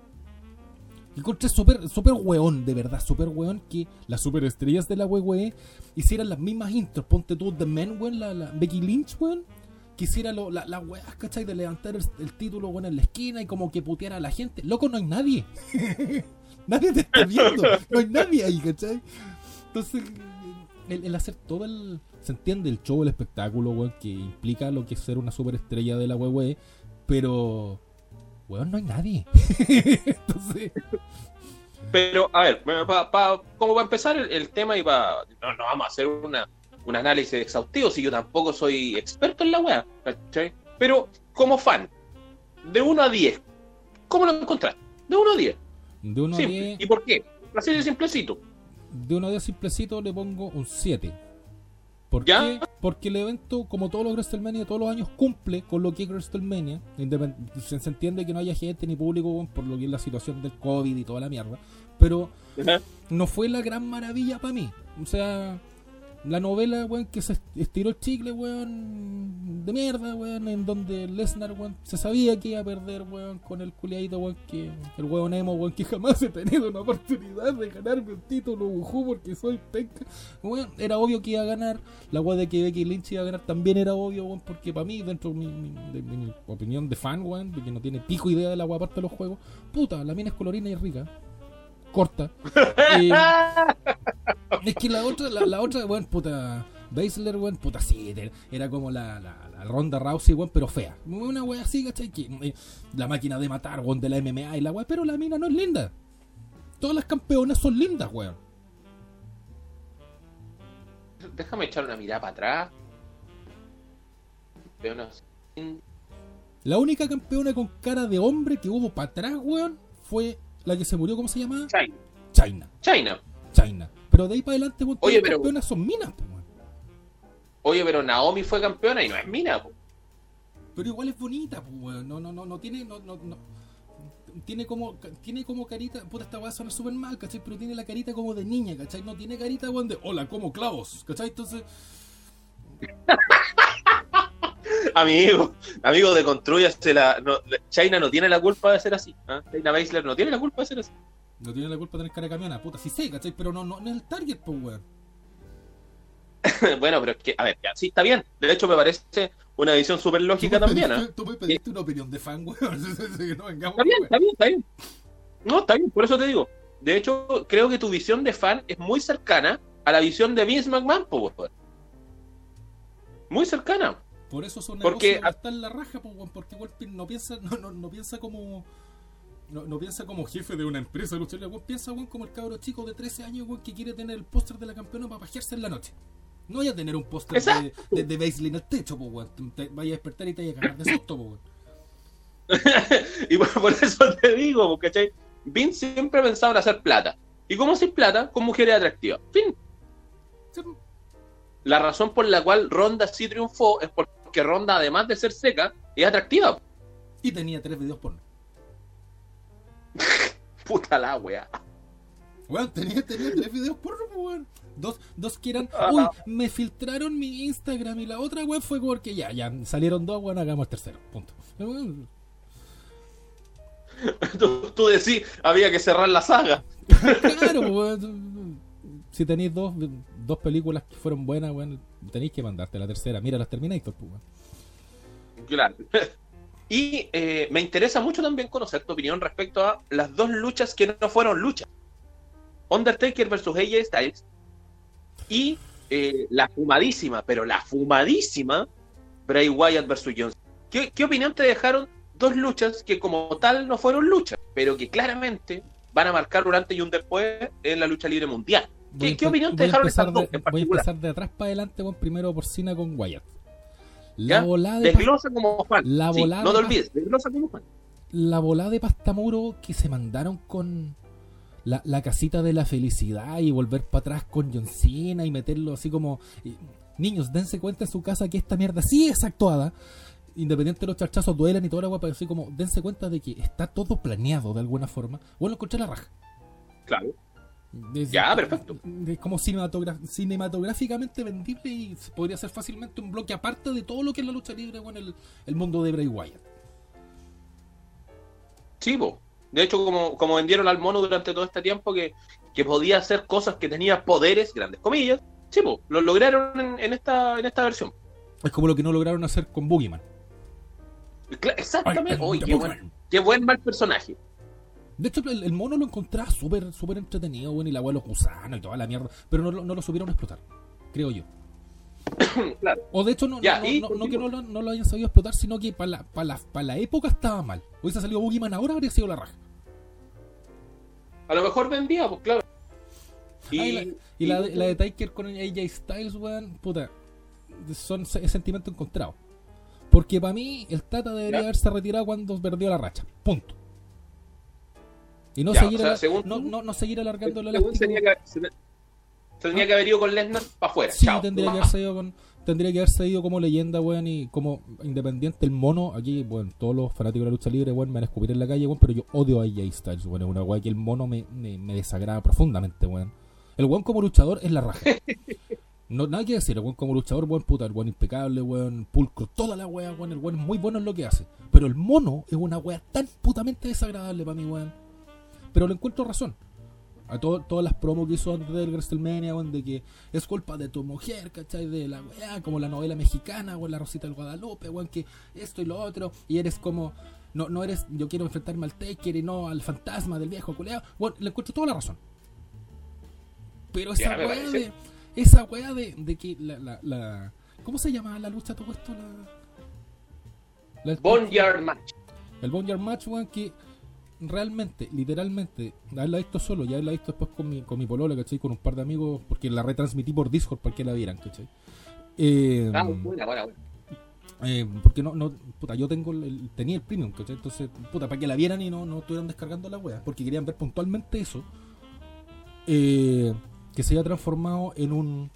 Encontré súper super weón, de verdad, súper weón que las superestrellas de la WWE hicieran las mismas intros. Ponte tú The Men, weón, la Becky Lynch, weón que hiciera lo- la- las weas, ¿cachai? De levantar el, el título bueno, en la esquina y como que puteara a la gente. Loco, no hay nadie. nadie te está viendo. No hay nadie ahí, ¿cachai? Entonces, el, el hacer todo el. Se entiende el show, el espectáculo, weón, que implica lo que es ser una superestrella de la WWE, pero. Weón, no hay nadie. Entonces. Pero, a ver, pa, pa- como para empezar el, el tema y para. No, no vamos a hacer una, un análisis exhaustivo, si yo tampoco soy experto en la wea, ¿cachai? Pero, como fan, de 1 a 10, ¿cómo lo encontraste? De 1 a 10. De 1 a Simple. 10. ¿Y por qué? Así de simplecito. De 1 a 10 simplecito le pongo un 7. ¿Por ¿Ya? qué? Porque el evento, como todos los WrestleMania, todos los años cumple con lo que es WrestleMania. Se, entiende que no haya gente ni público por lo que es la situación del COVID y toda la mierda. Pero no fue la gran maravilla para mí. O sea, la novela, weón, que se estiró el chicle, weón, de mierda, weón, en donde Lesnar, weón, se sabía que iba a perder, weón, con el culiadito, weón, que el weón emo, weón, que jamás he tenido una oportunidad de ganarme un título, ujú, porque soy penca. Weón, era obvio que iba a ganar. La weón de que Becky Lynch iba a ganar también era obvio, weón, porque para mí, dentro de mi, mi- de mi opinión de fan, weón, que no tiene pico idea de la weón aparte de los juegos, puta, la mina es colorina y rica. Corta. Eh, es que la otra, la, la otra, weón, puta. Baszler, weón, puta, sí, era como la, la, la Ronda Rousey, weón, pero fea. Una weón así, ¿cachai? Que, eh, la máquina de matar, weón, de la MMA y la weón, pero la mina no es linda. Todas las campeonas son lindas, weón. Déjame echar una mirada para atrás. Unas- La única campeona con cara de hombre que hubo para atrás, weón, fue la que se murió, ¿cómo se llama? China. China. China. China. Pero de ahí para adelante, todas Oye, pero- campeonas son minas, po, weón. Oye, pero Naomi fue campeona y no es mina. po. Pero igual es bonita, pues, weón. No, no, no, no tiene, no, no, no. Tiene como, tiene como carita, puta, esta weá suena súper mal, ¿cachai? Pero tiene la carita como de niña, ¿cachai? No tiene carita, weón, de, hola, como clavos, ¿cachai? Entonces, Amigo, amigo de Construyase la. No, China no tiene la culpa de ser así. ¿ah? China Baszler no tiene la culpa de ser así. no tiene la culpa de tener cara de camiona, puta, sí sé, ¿cachai? Pero no, no, no es el target, pues, weón. bueno, pero es que, a ver, ya, sí, está bien. De hecho, me parece una visión súper lógica Tú también. pediste- ¿ah? Tú me pediste una opinión de fan, weón. que no vengamos, Está bien, weón. está bien, está bien. No, está bien, por eso te digo. De hecho, creo que tu visión de fan es muy cercana a la visión de Vince McMahon, po, weón. Muy cercana. Por eso son Porque- negocios está en la raja, pues, porque pi- no piensa, no, no, no piensa como. No, no piensa como jefe de una empresa de lucha piensa weón, como el cabro chico de 13 años weón, que quiere tener el póster de la campeona para pajearse en la noche. No vaya a tener un póster de, de, de Baszler en el techo, pues, weón. Te- te vaya a despertar y te vaya a cagar de susto, pues, weón. Y por, por eso te digo, ¿cachai? Vince siempre ha pensado en hacer plata. ¿Y cómo hacer plata? Con mujeres atractivas. Fin. La razón por la cual Ronda sí triunfó es porque Ronda, además de ser seca, es atractiva. Y tenía tres videos porno. Puta la wea. Weón, tenía, tenía tres videos porno, pues, weón. Dos, dos que eran, Ah. uy, me filtraron mi Instagram y la otra, weón, fue porque ya, ya, salieron dos, weón, hagamos el tercero, punto. Tú, tú decís, había que cerrar la saga. Claro, weón. Si tenéis dos, dos películas que fueron buenas, weón, tenéis que mandarte la tercera. Mira las Terminator, pues, weón. Claro. Y eh, me interesa mucho también conocer tu opinión respecto a las dos luchas que no fueron luchas. Undertaker versus AJ Styles y eh, la fumadísima, pero la fumadísima Bray Wyatt versus Johnson. ¿Qué, ¿Qué opinión te dejaron dos luchas que como tal no fueron luchas, pero que claramente van a marcar un antes y un después en la lucha libre mundial? ¿Qué, qué opinión te dejaron empezar estas dos de- en Voy a empezar de atrás para adelante, weón, primero porcina con Wyatt. La ¿Ya? volada de, Desglosa como fan. La Sí, volada no te de- olvides, desglosa como fan. la volada de pastamuro que se mandaron con la, la casita de la felicidad y volver para atrás con John Cena y meterlo así como niños dense cuenta en su casa que esta mierda sí es actuada independiente de los charchazos duelan y toda la guapa así como dense cuenta de que está todo planeado de alguna forma bueno encontré la raja Claro. Ya, perfecto. Es como cinematogra- cinematográficamente vendible y podría ser fácilmente un bloque aparte de todo lo que es la lucha libre con el, el mundo de Bray Wyatt. Sí, po. De hecho, como, como vendieron al mono durante todo este tiempo que, que podía hacer cosas que tenía poderes, grandes comillas, sí, po, lo lograron en, en esta, en esta versión. Es como lo que no lograron hacer con Boogeyman. Exactamente. Qué, buen, qué buen mal personaje. De hecho, el, el mono lo encontraba súper súper entretenido, bueno, y la weá los gusanos y toda la mierda, pero no, lo- no lo supieron explotar. creo yo. claro. O de hecho, no, Ya, no, y no, no que no lo, no lo hayan sabido explotar, sino que para la, para la, para la época estaba mal. Hubiese salido Boogeyman ahora, habría sido la raja. A lo mejor vendía, pues claro. Y, Ah, y la, y la de, la de Taker con AJ Styles, weón, puta, son se- es sentimiento encontrado. Porque para mí, el Tata debería Ya. haberse retirado cuando perdió la racha. Punto. Y no, Ya, seguir, o sea, según no, tú, no, no seguir alargando el elástico. tenía que, se, tenía que haber ido con Lesnar para afuera. Sí, Chao. tendría que haberse ido con. Tendría que haberse ido como leyenda, weón, y como independiente el mono. Aquí, bueno, todos los fanáticos de la lucha libre, weón, me van a escupir en la calle, weón, pero yo odio a AJ Styles, weón. Es una weón que el mono me, me, me desagrada profundamente, weón. El weón como luchador es la raja. No, nada que decir, el weón como luchador, weón, puta, el weón impecable, weón, pulcro, toda la weá, weón, el weón es muy bueno en lo que hace. Pero el mono es una weá tan putamente desagradable para mí, weón. Pero le encuentro razón. A to- todas las promos que hizo antes del WrestleMania, weón, de que es culpa de tu mujer, ¿cachai? De la weá, como la novela mexicana, weón, la Rosita del Guadalupe, weón, que esto y lo otro, y eres como, no, no eres, yo quiero enfrentarme al Taker y no al fantasma del viejo culeado, weón, le encuentro toda la razón. Pero esa weá parece. de, esa weá de, de que la, la, la, ¿cómo se llama la lucha todo esto? La, la- Boneyard Match. el Boneyard Match, weón, que realmente, literalmente, haberla visto solo y haberla visto después con mi, con mi polola, ¿cachai? Con un par de amigos, porque la retransmití por Discord para que la vieran, ¿cachai? Eh, Ah, buena, buena, buena. eh, porque no, no, puta, yo tengo el, tenía el premium, ¿cachai? Entonces, puta, para que la vieran y no, no estuvieran descargando la wea, porque querían ver puntualmente eso. Eh, que se haya transformado en un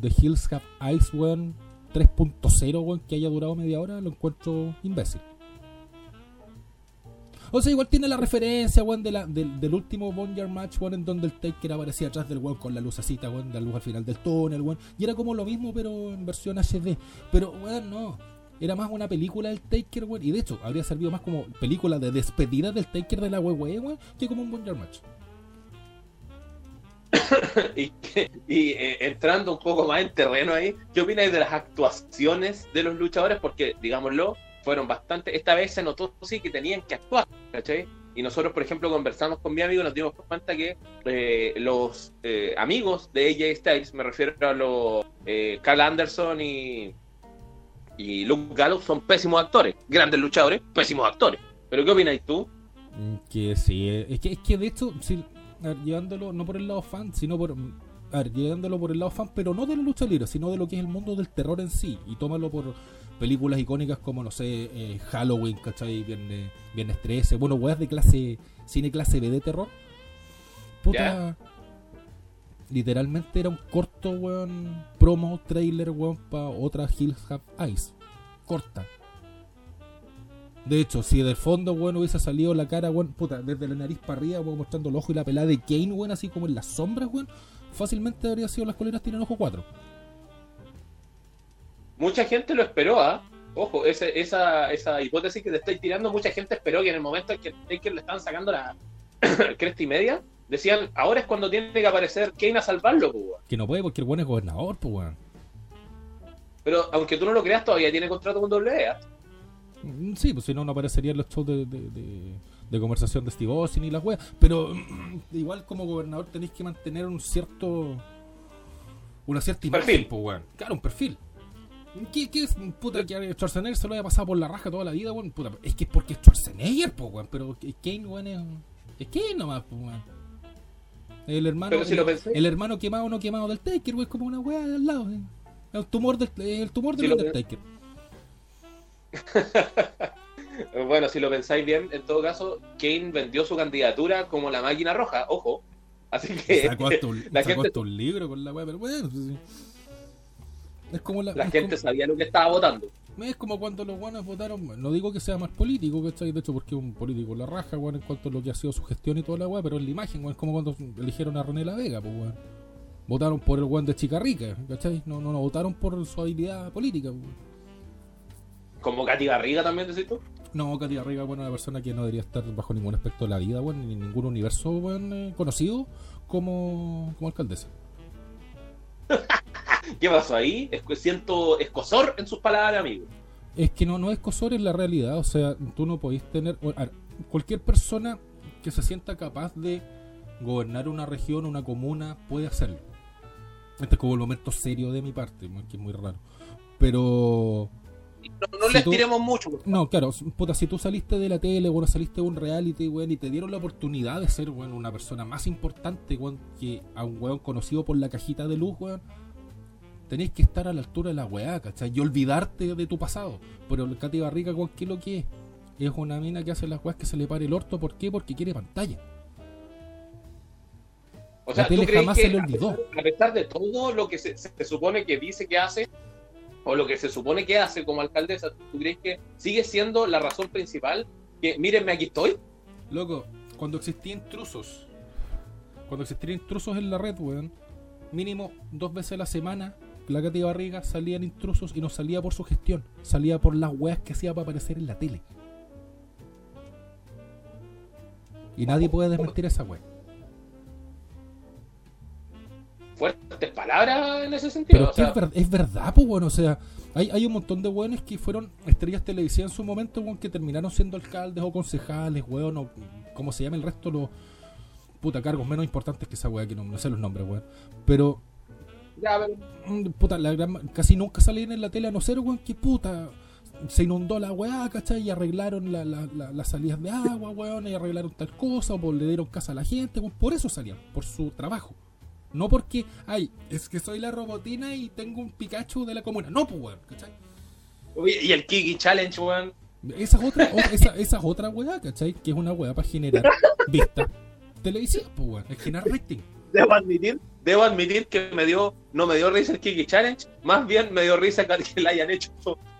The Hills Have Eyes, weón, 3.0, weón, que haya durado media hora, lo encuentro imbécil. O sea, igual tiene la referencia, weón, de la, del, último Boneyard Match, weón, en donde el Taker aparecía atrás del weón con la lucecita, weón, la luz al final del túnel, weón. Y era como lo mismo, pero en versión HD. Pero, weón, no. Era más una película del Taker, weón. Y de hecho, habría servido más como película de despedida del Taker de la WWE, weón, que como un Boneyard Match. y, eh, entrando un poco más en terreno ahí, ¿qué opinas de las actuaciones de los luchadores? Porque, digámoslo, fueron bastante. Esta vez se notó sí que tenían que actuar, ¿cachai? Y nosotros, por ejemplo, conversamos con mi amigo y nos dimos cuenta que eh, los eh, amigos de AJ Styles, me refiero a los eh, Carl Anderson y, y Luke Gallows, son pésimos actores. Grandes luchadores, pésimos actores. ¿Pero qué opinas tú? Mm, Que sí, eh, es que, es que de hecho, si, ver, llevándolo no por el lado fan, sino por. A ver, llevándolo por el lado fan, pero no de la lucha libre, sino de lo que es el mundo del terror en sí. Y tómalo por películas icónicas como, no sé, eh, Halloween, ¿cachai? Viernes, Viernes 13. Bueno, weas de clase. Cine clase B de terror. Puta. Literalmente era un corto, weón. Promo, trailer, weón, para otra Hills Have Eyes. Corta. De hecho, si del fondo, weón, hubiese salido la cara, weón, puta, desde la nariz para arriba, weón, mostrando el ojo y la pelada de Kane, weón, así como en las sombras, weón, fácilmente habría sido las colinas tienen ojo 4. Mucha gente lo esperó, ¿ah? Ojo, ese- esa, esa hipótesis que te estoy tirando, mucha gente esperó que en el momento en que Taker le estaban sacando la cresta y media, decían, ahora es cuando tiene que aparecer Kane a salvarlo, pues. Que no puede porque el weón es gobernador, pues. Pero aunque tú no lo creas, todavía tiene contrato con WWE. Mm, Sí, pues si no, no aparecería en los shows de, de, de- de conversación de Steve Austin y las weas. Pero igual como gobernador tenéis que mantener un cierto. Una cierta imagen, Perfil. pues, weón. Claro, un perfil. ¿Qué, qué es? Puta, que Schwarzenegger se lo haya pasado por la raja toda la vida, weón. Puta, es que es porque es Schwarzenegger, pues, weón. Pero Kane, weón, es. Es Kane nomás, pues, weón. El hermano, si el, hermano quemado o no quemado del Taker, weón, es como una wea de al lado. El tumor del, el tumor Si del, pe- Taker. Bueno, si lo pensáis bien, en todo caso, Kane vendió su candidatura como la máquina roja, ojo. Así que sacó hasta un, la sacó gente- hasta un libro con la weá, pero bueno, pues, sí. Es como la, la es, gente sabía lo que estaba votando. es como cuando los guanes votaron, no digo que sea más político, ¿cachai? De hecho, porque es un político la raja, weón, en cuanto a lo que ha sido su gestión y toda la weá, pero es la imagen, weón, es como cuando eligieron a René La Vega, pues weón. Votaron por el weón de Chica Rica, ¿cachai? No, no, no votaron por su habilidad política, pues, weón. Como Katy Garriga también, decís tú. No, Katy Garriga, bueno, una persona que no debería estar bajo ningún aspecto de la vida, weón, ni en ningún universo, weón, eh, conocido como, como alcaldesa. ¿Qué pasó ahí? Es- siento escosor en sus palabras, amigo. Es que no, no es cosor, es la realidad. O sea, tú no podéis tener. ver, cualquier persona que se sienta capaz de gobernar una región, una comuna, puede hacerlo. Este es como el momento serio de mi parte, que es muy raro. Pero. No, no Si les tú- tiremos mucho. No, claro, puta, si tú saliste de la tele, bueno, saliste de un reality, weón, y te dieron la oportunidad de ser, weón, una persona más importante, weón, que a un weón conocido por la cajita de luz, weón, tenés que estar a la altura de la weá, ¿cachai? Y olvidarte de tu pasado. Pero el Katy Barriga, ¿qué es lo que es? Es una mina que hace las weas que se le pare el orto, ¿por qué? Porque quiere pantalla. O sea, La tele ¿tú crees jamás que se le a olvidó. pesar- A pesar de todo lo que se, se supone que dice que hace, o lo que se supone que hace como alcaldesa, ¿tú crees que sigue siendo la razón principal? Que mírenme, aquí estoy. Loco, cuando existían intrusos, cuando existían intrusos en la red, weón, mínimo dos veces a la semana, la Katy Barriga salían intrusos y no salía por su gestión, salía por las weas que hacía para aparecer en la tele. Y nadie puede desmentir esa wea. Fuertes palabras en ese sentido. Pero o es que sea, es, ver- es verdad, pues bueno, o sea, hay, hay un montón de weones que fueron estrellas televisivas en su momento, weón, que terminaron siendo alcaldes o concejales, weón, o como se llama el resto, los puta cargos menos importantes que esa wea, que no, no sé los nombres, weón. Pero ya, pero- puta, la gran casi nunca salían en la tele a no ser, weón, que puta. Se inundó la weá, ¿cachai? Y arreglaron la- la- la- las salidas de agua, weón, y arreglaron tal cosa, o por- le dieron casa a la gente, weón. Por eso salían, por su trabajo. No porque, ay, es que soy la robotina y tengo un Pikachu de la comuna. No, pues, weón, ¿cachai? Y el Kiki Challenge, weón. Esa es otra, esa, esa es otra weá, ¿cachai? Que es una weá para generar vista televisiva, pues, weón. Es generar rating. Debo admitir, debo admitir que me dio, no me dio risa el Kiki Challenge, más bien me dio risa que la hayan hecho,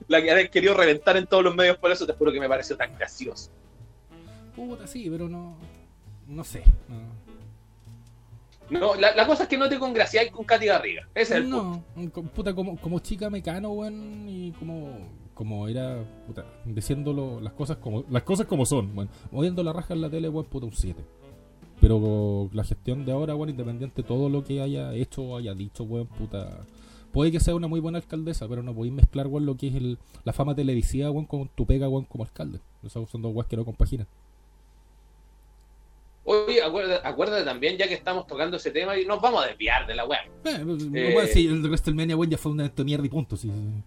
la que hayan querido reventar en todos los medios, por eso te juro que me pareció tan gracioso. Puta, sí, pero no. No sé. no. No, la, la cosa es que no te congraciáis con Katy Garriga. Ese es el. No, puta, como, como chica mecano, weón, y como, como era, puta, diciéndolo las cosas como las cosas como son, weón. Moviendo la raja en la tele, weón, puta, un 7. Pero la gestión de ahora, weón, independiente de todo lo que haya hecho o haya dicho, weón, puta. Puede que sea una muy buena alcaldesa, pero no podéis mezclar, weón, lo que es el, la fama televisiva, weón, con tu pega, weón, como alcalde. Son dos weón que no compaginan. Oye, acuérdate, acuérdate también, ya que estamos tocando ese tema, y nos vamos a desviar de la web. Eh, Eh, sí, el WrestleMania, weón, ya fue un evento de mierda y punto. Sí, sí.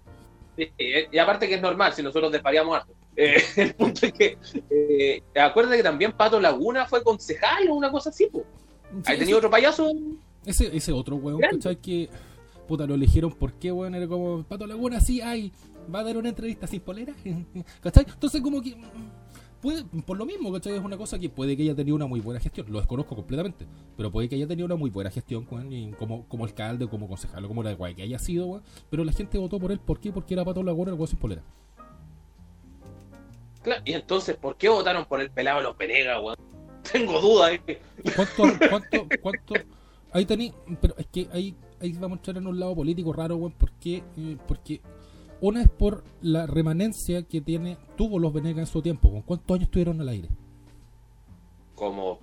Y aparte que es normal, si nosotros desvariamos harto. Eh, el punto es que, eh, acuérdate que también Pato Laguna fue concejal o una cosa así, po. Sí, Ahí tenía otro payaso. Ese, ese otro weón. ¿cachai? Que puta lo eligieron porque weón era como Pato Laguna, sí, ay, va a dar una entrevista sin polera, ¿cachai? Entonces como que puede, por lo mismo, ¿cachai? Es una cosa que puede que haya tenido una muy buena gestión, lo desconozco completamente, pero puede que haya tenido una muy buena gestión, como, como alcalde, como concejal, como la guay que haya sido, pero la gente votó por él, ¿por qué? Porque era Pato Laguna el sin polera. Claro, y entonces, ¿por qué votaron por el pelado de los Venegas, weón? Tengo dudas. eh. ¿Cuánto, cuánto, cuánto? Ahí tení, pero es que ahí, ahí vamos a entrar en un lado político raro, weón, porque, eh, porque una es por la remanencia que tiene, tuvo los Venegas en su tiempo, ¿con cuántos años estuvieron al aire? Como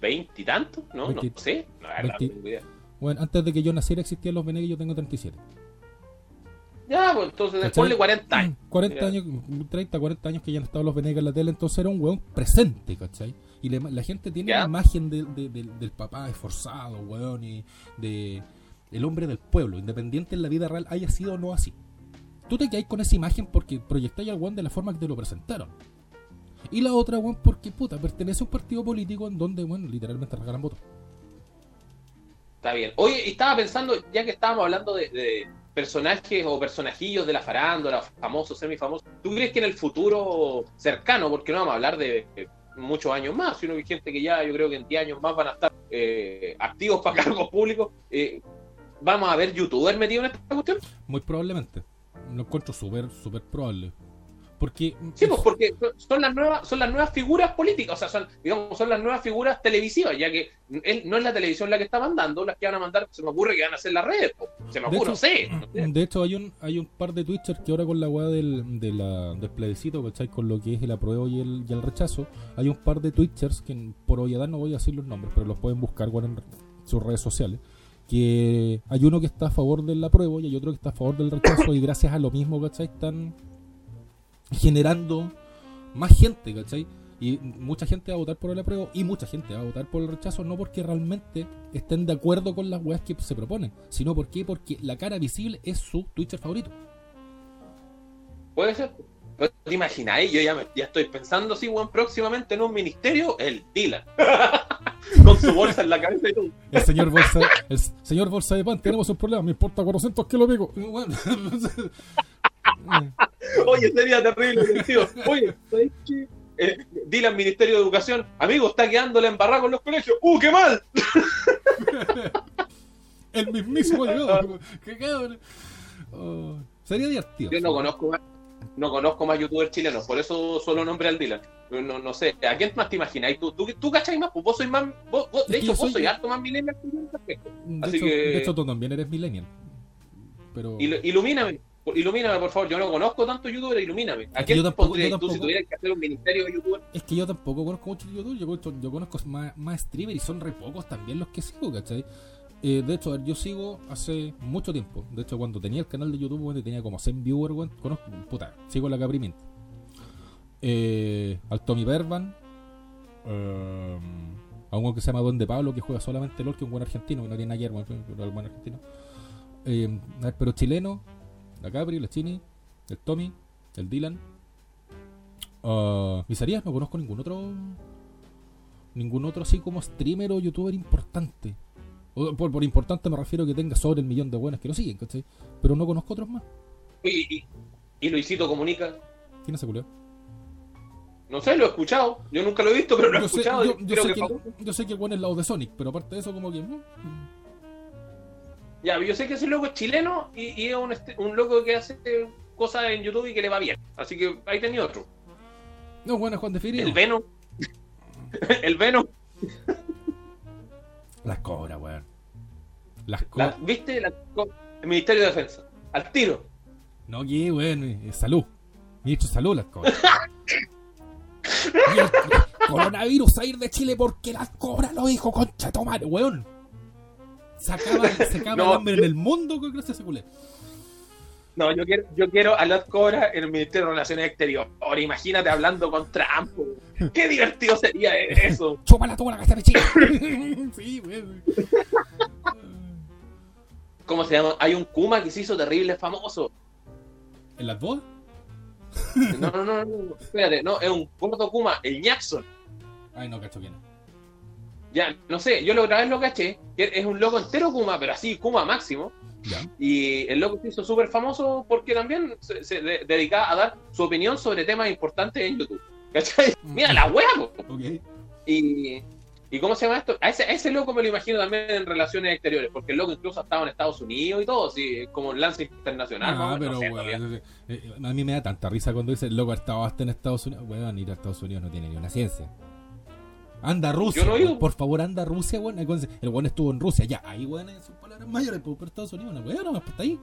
veintitantos, ¿no? Veinti- No sé. Verdad, no tengo idea. Bueno, antes de que yo naciera existían los Venegas y yo tengo 37. Ya, pues entonces, ¿Cachai? ponle 40 años. 40 Ya. años, 30, 40 años que ya han estado los Venegas en la tele, entonces era un weón presente, ¿cachai? Y le- la gente tiene Ya. la imagen de- de- del- del papá esforzado, weón, y de el hombre del pueblo, independiente en la vida real haya sido o no así. Tú te quedáis con esa imagen porque proyectáis al weón de la forma que te lo presentaron. Y la otra, weón, porque puta, pertenece a un partido político en donde, bueno, literalmente regalan votos. Está bien. Oye, estaba pensando, ya que estábamos hablando de, de personajes o personajillos de la farándula, famosos, semifamosos, ¿tú crees que en el futuro cercano, porque no vamos a hablar de eh, muchos años más, sino que gente que ya yo creo que en 10 años más van a estar eh, activos para cargos públicos, eh, vamos a ver youtubers metidos en esta cuestión? Muy probablemente. Lo encuentro súper, súper probable. Porque... Sí, pues porque son las nuevas, son las nuevas figuras políticas, o sea, son, digamos, son las nuevas figuras televisivas, ya que él- no es la televisión la que está mandando, las que van a mandar, se me ocurre que van a ser las redes, po. se me ocurre, sé. sé. De hecho, hay un, hay un par de Twitchers que ahora con la weá del, de la, del plebiscito, ¿cachai? Con lo que es el apruebo y el, y el rechazo, hay un par de Twitchers que por obviedad no voy a decir los nombres, pero los pueden buscar weón, en sus redes sociales. Que hay uno que está a favor del apruebo y hay otro que está a favor del rechazo, y gracias a lo mismo, ¿cachai? Están generando más gente, ¿cachai? Y mucha gente va a votar por el apruebo y mucha gente va a votar por el rechazo, no porque realmente estén de acuerdo con las weas que se proponen, sino porque, porque la cara visible es su Twitcher favorito. Puede ser. Pero te imagináis, yo ya, me- ya estoy pensando así, weón, próximamente en un ministerio, el Dylan. Con su bolsa en la cabeza y todo. El señor Bolsa, el señor Bolsa de Pan, tenemos un problema, me importa 400 kilos pico. Oye, sería terrible, tío. Oye, ¿sabes qué? Eh, Dylan, Ministerio de Educación. Amigo, está quedándole embarrado con los colegios. ¡Uh, qué mal! el mismísimo llegó. Qué cabrón. Oh, sería divertido. Yo no conozco no conozco más youtubers chilenos, por eso solo nombre al Dylan. No, no sé, ¿a quién más te imagináis? ¿Tú, tú, tú cachai más? Pues vos sois más. Vos, vos- de hecho, vos soy- sois harto más millennial que yo Así hecho, que- de hecho, tú también eres millennial. Pero. Ilu- Ilumíname, ilumíname, por favor. Yo no conozco tanto youtuber, ilumíname. ¿A Es quién yo tampoco- pondrías yo tú si tuvieras que hacer un ministerio de youtuber? Es que yo tampoco conozco mucho YouTube, yo conozco, yo conozco más, más streamers y son re pocos también los que sigo, ¿cachai? Eh, de hecho, yo sigo hace mucho tiempo. De hecho, cuando tenía el canal de YouTube, tenía como 100 viewers, weón, conozco, puta, sigo la Caprimint. Eh, al Tommy Berban, eh, a un que se llama Don de Pablo, que juega solamente LOL, que un buen argentino, que no tiene nada que ver, weón, pero buen argentino. Eh, pero chileno, la Capri, la Chini, el Tommy, el Dylan. Uh, Misarías, no conozco ningún otro. Ningún otro así como streamer o youtuber importante. O, por, por importante me refiero que tenga sobre el millón de buenas que lo siguen, ¿cachai? Pero no conozco otros más. Y, y, y Luisito comunica. ¿Quién es ese culeo? No sé, lo he escuchado. Yo nunca lo he visto, pero lo he Yo sé, escuchado. yo, sé que que, yo sé que el buen es lado de Sonic, pero aparte de eso, como que. Ya, yo sé que ese loco es chileno y, y es un, este- un loco que hace cosas en YouTube y que le va bien. Así que ahí tenía otro. No, bueno, Juan de Firio. El Venom. el Venom. Las cobras, weón. Las La- cobras. ¿Viste? La- el Ministerio de Defensa. Al tiro. No, que weón, eh, salud. Ministro de salud, las cobras. Y el coronavirus a ir de Chile porque las cobras lo dijo, concha madre, weón. Se acaba, se acaba No. el hambre en el mundo con gracias a ese culé. No, yo quiero, yo quiero a las cobras en el Ministerio de Relaciones Exteriores. Ahora imagínate hablando con Trump. Qué divertido sería eso. Chúpala tú la de Chile. sí, weón. ¿Cómo se llama? Hay un Kuma que se hizo terrible famoso. ¿En las dos? No, no, no, no. Espérate, no, es un gordo Kuma, el Jackson. Ay, no, cacho quién. Ya, no sé, yo la otra vez lo caché. que Es un loco entero Kuma, pero así, Kuma máximo. Ya. Y el loco se hizo súper famoso porque también se, se de- dedicaba a dar su opinión sobre temas importantes en YouTube. ¿Cachai? Mira la wea, po. Ok. Y, ¿Y cómo se llama esto? A ese, a ese loco me lo imagino también en relaciones exteriores, porque el loco incluso ha estado en Estados Unidos y todo, así, como en lance internacional. Ah, pero no sé, weón. eh, A mí me da tanta risa cuando dice el loco estaba hasta en Estados Unidos. Weón, ir a Estados Unidos no tiene ni una ciencia. Anda a Rusia, Yo no weón, por favor, anda a Rusia, weón. El weón estuvo en Rusia, ya, ahí, weón, son palabras mayores, pues, pero Estados Unidos, una weón, no, hasta ahí.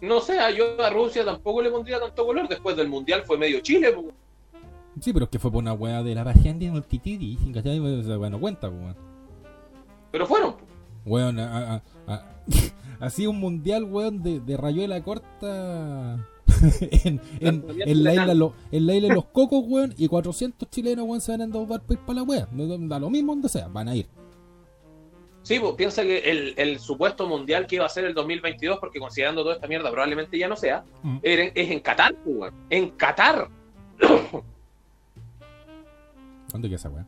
No sé, a yo a Rusia tampoco le pondría tanto color. Después del mundial fue medio Chile. po. Sí, pero es que fue por una weá de la pasión de multitud, ¿cachai? O sea, weón, no cuenta, pues, weón. Pero fueron. Weón, así un mundial, weón, de, de rayuela corta en, en, la isla, lo, en la isla de los cocos, weón, y 400 chilenos, weón, se van a endosar para ir para la weá. Da lo mismo donde sea, van a ir. Sí, pues piensa que el, el, supuesto mundial que iba a ser el 2022, porque considerando toda esta mierda probablemente ya no sea, mm. es, en Qatar, pues, weón. En Qatar. ¿Dónde queda esa weá?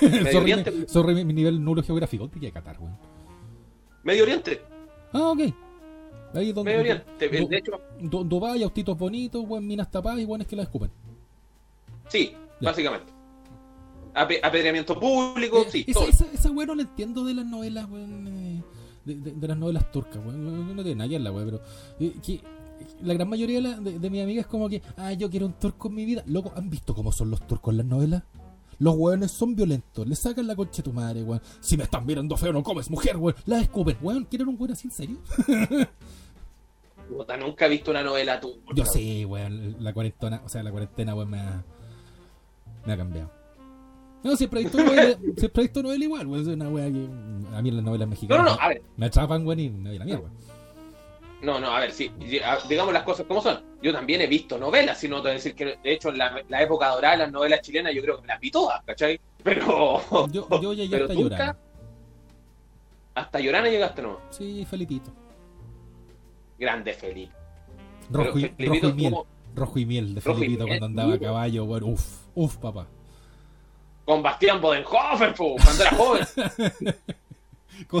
Medio Oriente. Sobre mi, nivel nulo geográfico, ¿dónde queda Qatar, weón? Medio Oriente. Ah, ok. Ahí es donde. Medio Oriente. do- De hecho, do- Dubái, autitos bonitos, weón, minas tapadas y weones que la escupen. sí, Ya. básicamente. Ape- apedreamiento público, Eh, sí, esa, todo. esa, esa weá no la entiendo de las novelas, weón. eh, De, de- de las novelas turcas, weón. No, no tiene nada que ver la weá, pero. eh, que, la gran mayoría de, la- de, de mis amigas es como que, ah, yo quiero un turco en mi vida. Loco, ¿han visto cómo son los turcos en las novelas? Los weones son violentos, le sacan la concha a tu madre, weón. Si me están mirando feo, no comes mujer, weón. La escupen, weón. ¿Quieren un weón así en serio? Puta, nunca he visto una novela tú. Yo sí, weón. La cuarentena, o sea, la cuarentena, weón, me ha, me ha cambiado. No, siempre he visto novela, siempre he visto novela igual, weón. Es una weá que. A mí las novelas No, mexicanas no, no, a ver, me atrapan, weón, y me voy a la mierda. No, no, a ver, sí, digamos las cosas como son. Yo también he visto novelas, si no te voy a decir que, de hecho, en la, la época dorada las novelas chilenas, yo creo que me las vi todas, ¿cachai? Pero. Yo, yo llegué pero hasta nunca- llorar. Hasta Llorana llegaste, no. Sí, Felipito. Grande Felipe. Rojo y, Felipito rojo y miel. estuvo Rojo y miel de Felipito cuando andaba a caballo, bueno, uf, uf, papá. Con Bastián Bodenhofer, po, cuando era joven.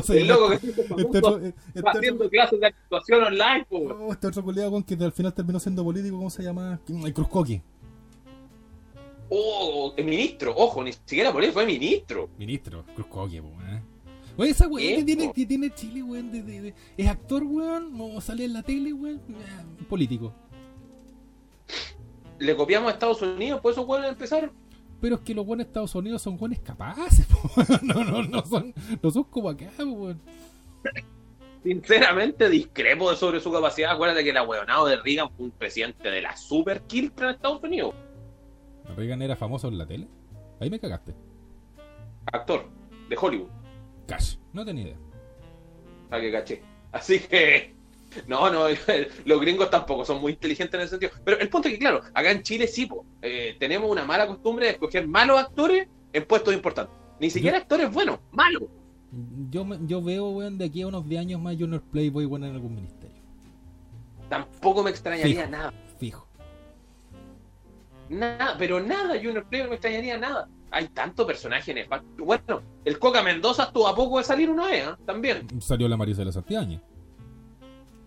El loco que este, otro, este haciendo otro, clases de actuación online, po. oh, este otro culiao, weón, que al final terminó siendo político, ¿cómo se llama? El Cruzcoqui. Oh, el ministro, ojo, ni siquiera por eso fue ministro. Ministro, Cruzcoqui, weón. ¿eh? Oye, esa weón que tiene, que tiene Chile, weón, de, de- de- es actor, weón, o sale en la tele, weón, eh, político. Le copiamos a Estados Unidos, por eso pueden empezar. Pero es que los buenos Estados Unidos son buenos capaces, po, no, no, no son, no son como acá, weón. Sinceramente discrepo de sobre su capacidad. Acuérdate que el ahueonado de Reagan fue un presidente de la super quiltra en Estados Unidos. Reagan era famoso en la tele. Ahí me cagaste. Actor de Hollywood. Cash. No tenía idea. A que caché. Así que. No, no, los gringos tampoco son muy inteligentes en ese sentido. Pero el punto es que, claro, acá en Chile sí, po, eh, tenemos una mala costumbre de escoger malos actores en puestos importantes. Ni siquiera actores buenos, malos. Yo, yo veo, weón, de aquí a unos 10 años más Junior Playboy, weón, en algún ministerio. Tampoco me extrañaría Fijo. nada. Fijo. Nada, pero nada, Junior Player no me extrañaría nada. Hay tanto personaje nefasto. Bueno, el Coca Mendoza estuvo a poco de salir una vez, ¿ah? también. Salió la Marisela Santiañez.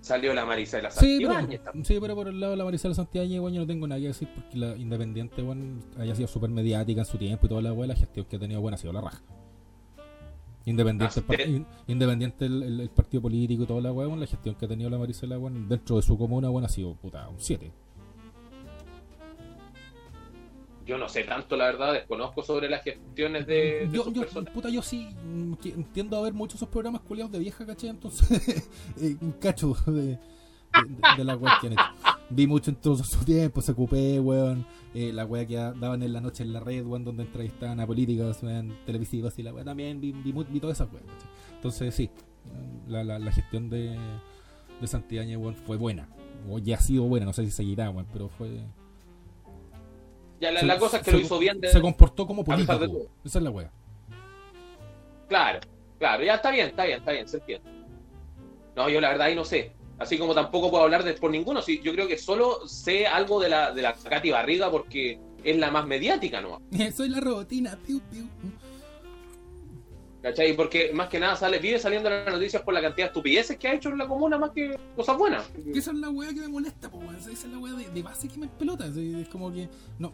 Salió la Marisela Sí, pero, sí, pero por el lado de la Marisela Santiago, weón, yo no tengo nada que decir porque la Independiente, weón, haya sido súper mediática en su tiempo y toda la weón, la gestión que ha tenido, weón, ha sido la raja. Independiente, el, Ah, independiente el, el- el partido político y toda la weón, la gestión que ha tenido la Marisela, weón, dentro de su comuna, weón, ha sido, puta, un 7. Yo no sé tanto, la verdad, desconozco sobre las gestiones de, de yo, yo, personas. puta, yo sí entiendo a ver muchos esos programas culiados de vieja, ¿cachai? Entonces, eh, cacho de, de, de la weá que han hecho. Vi mucho en todo su tiempo, se ocupé, weón. eh, la weá que daban en la noche en la red, weón, donde entrevistaban a políticos, weón, televisivos y la weá también. Vi, vi, vi todas esas weas, ¿cachai? Entonces, sí, la, la, la gestión de, de Santillana, weón, fue buena. O ya ha sido buena, no sé si seguirá, weón, pero fue. Ya, la, se- la cosa es que se- lo hizo bien de... Se comportó como pesar de político. todo. Esa es la weá. Claro, claro, ya está bien, está bien, está bien, se entiende. No, yo la verdad ahí no sé. Así como tampoco puedo hablar de por ninguno. Sí, yo creo que solo sé algo de la, de la Katy Barriga porque es la más mediática, ¿no? Soy la robotina, piu, piu. ¿Cachai? Porque más que nada sale, vive saliendo en las noticias por la cantidad de estupideces que ha hecho en la comuna más que cosas buenas. Esa es la weá que me molesta, po. Esa es la weá de, de base que me pelota. Es, como que. No.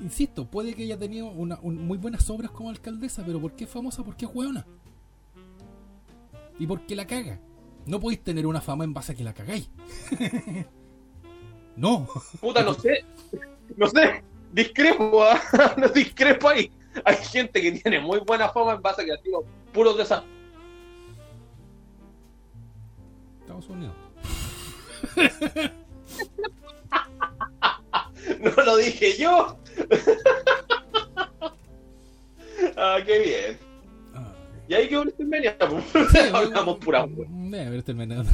Insisto, puede que haya tenido una, un- muy buenas obras como alcaldesa, pero ¿por qué es famosa? Porque es weona. ¿Y por qué la caga? No podéis tener una fama en base a que la cagáis. no. Puta, no sé. No sé. Discrepo, ¿ah? no discrepo ahí. Hay gente que tiene muy buena fama en base a que ha sido puros desastres. Estados Unidos. No lo dije yo. ah, qué bien. Ah. Y ahí quedó WrestleMania. Hablamos pura terminado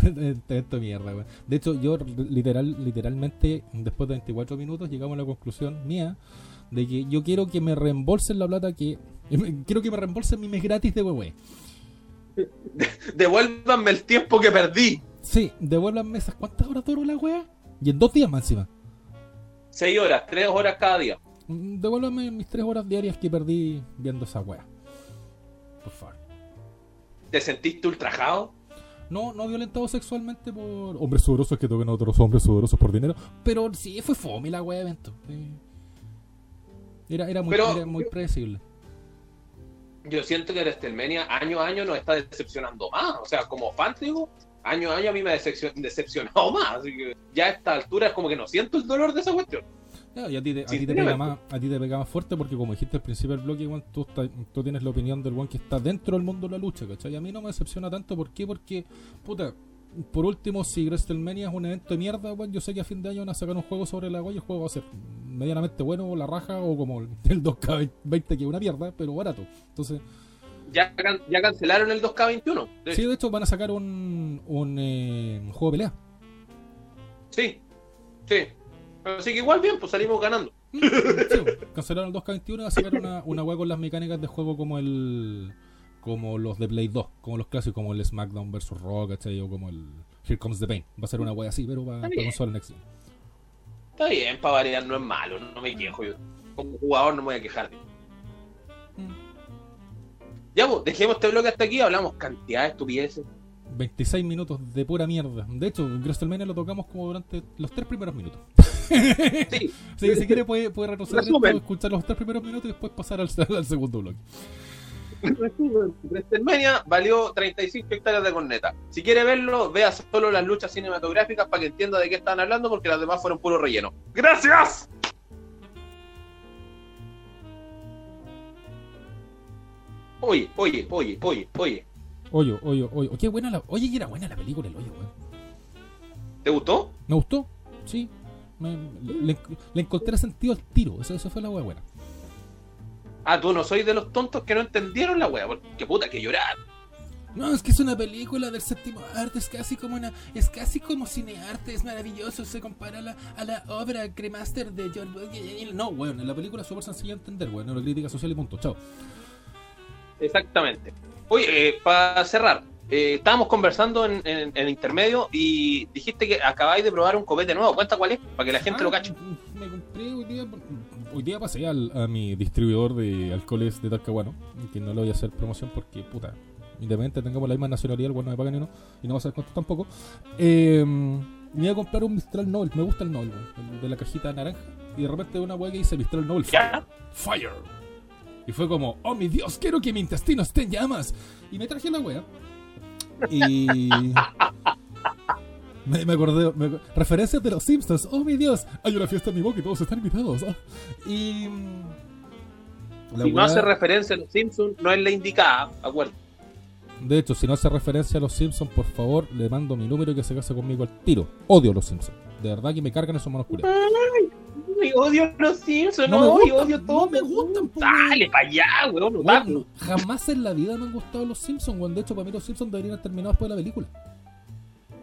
esto mierda. De hecho, yo literal, literalmente, después de 24 minutos, llegamos a la conclusión mía de que yo quiero que me reembolsen la plata que. Quiero que me reembolsen mi mes gratis de wewe. Devuélvanme el tiempo que perdí. Sí, devuélvanme esas cuántas horas duró la wea. Y en dos días más encima. Seis horas, tres horas cada día. Mm, Devuélvanme mis tres horas diarias que perdí viendo esa wea. Por favor. ¿Te sentiste ultrajado? No, no violentado sexualmente por hombres sudorosos que toquen a otros hombres sudorosos por dinero. Pero sí, fue fome la wea de evento. Sí. Era, era, muy, Pero- era muy predecible. Yo siento que WrestleMania año a año nos está decepcionando más. O sea, como fan, digo, año a año a mí me ha decepcion- decepcionado más. Así que ya a esta altura es como que no siento el dolor de esa cuestión. Ya, y a ti, te, a, ti te pega más, a ti te pega más fuerte porque como dijiste al principio del bloque, weón, tú, estás- tú tienes la opinión del one que está dentro del mundo de la lucha, ¿cachai? A mí no me decepciona tanto, ¿por qué? Porque, puta, por último, si WrestleMania es un evento de mierda, weón, yo sé que a fin de año van a sacar un juego sobre la weá y el juego va a ser medianamente bueno, o la raja, o como el 2K20 que es una mierda, pero barato. Entonces, ya, can- ya cancelaron el 2K21. de Sí, de hecho van a sacar un, un eh, juego de pelea. Sí, sí. Así que igual bien, pues salimos ganando. Sí, cancelaron el 2K21 y van a sacar una, una wea con las mecánicas de juego como el como los de Play 2, como los clásicos, como el SmackDown vs. Raw, ¿cachai? O como el Here Comes the Pain. Va a ser una wea así, pero para bien. consola Next Gen. Está bien, para variar no es malo, no me quejo. Yo como jugador no me voy a quejar. Ya, pues, dejemos este bloque hasta aquí, hablamos cantidad de estupideces. 26 minutos de pura mierda. De hecho, WrestleMania lo tocamos como durante los tres primeros minutos. Sí, Así que si quiere puede, puede retroceder escuchar los tres primeros minutos y después pasar al, al segundo bloque. WrestleMania valió 35 hectáreas de corneta. Si quiere verlo, vea solo las luchas cinematográficas para que entienda de qué están hablando, porque las demás fueron puro relleno. ¡Gracias! Oye, oye, oye, oye, oye. Oye, oye, oye. Qué buena la. Oye, y era buena la película, el hoyo, weón. ¿Te gustó? ¿Me gustó? Sí. Me- le, le encontré sentido al tiro. Eso, eso fue la wea buena. Ah, tú no sois de los tontos que no entendieron la wea, porque puta que llorar. No, es que es una película del séptimo arte, es casi como una, es casi como cinearte, es maravilloso, se compara a la, a la obra Cremaster de John No, weón, en la película es súper sencilla de entender, weón, una crítica social y punto, chao. Exactamente. Oye, eh, para cerrar, eh, estábamos conversando en, en- en intermedio y dijiste que acabáis de probar un copete nuevo. Cuenta cuál es, para que la gente Ah, lo cache. Me compré hoy día, hoy día pasé al, a mi distribuidor de alcoholes de Talcahuano, que no le voy a hacer promoción porque, puta, independientemente tengamos la misma nacionalidad, el bueno no me paga ni uno, y no va a ser cuánto tampoco. Eh, me iba a comprar un Mistral Nobel, me gusta el Nobel, weón, el de la cajita naranja, y de repente una weá que dice Mistral Nobel ¿Ya? Fire. Y fue como, oh mi Dios, quiero que mi intestino esté en llamas. Y me traje la wea. Y. Me, me acordé, me referencias de los Simpsons. Oh mi Dios, hay una fiesta en mi boca y todos están invitados. ah. Y. la Si no hace referencia a los Simpsons, no es la indicada, acuerdo. de hecho, si no hace referencia a los Simpsons, por favor, le mando mi número y que se case conmigo al tiro. Odio a los Simpsons. De verdad que me cargan esos monos culiados. Ay, odio los Simpsons, No no, me odio, odio no todo. me gustan, Dale para allá, weón, no, jamás en la vida me han gustado los Simpsons, weón. De hecho, para mí los Simpsons deberían haber terminado después de la película.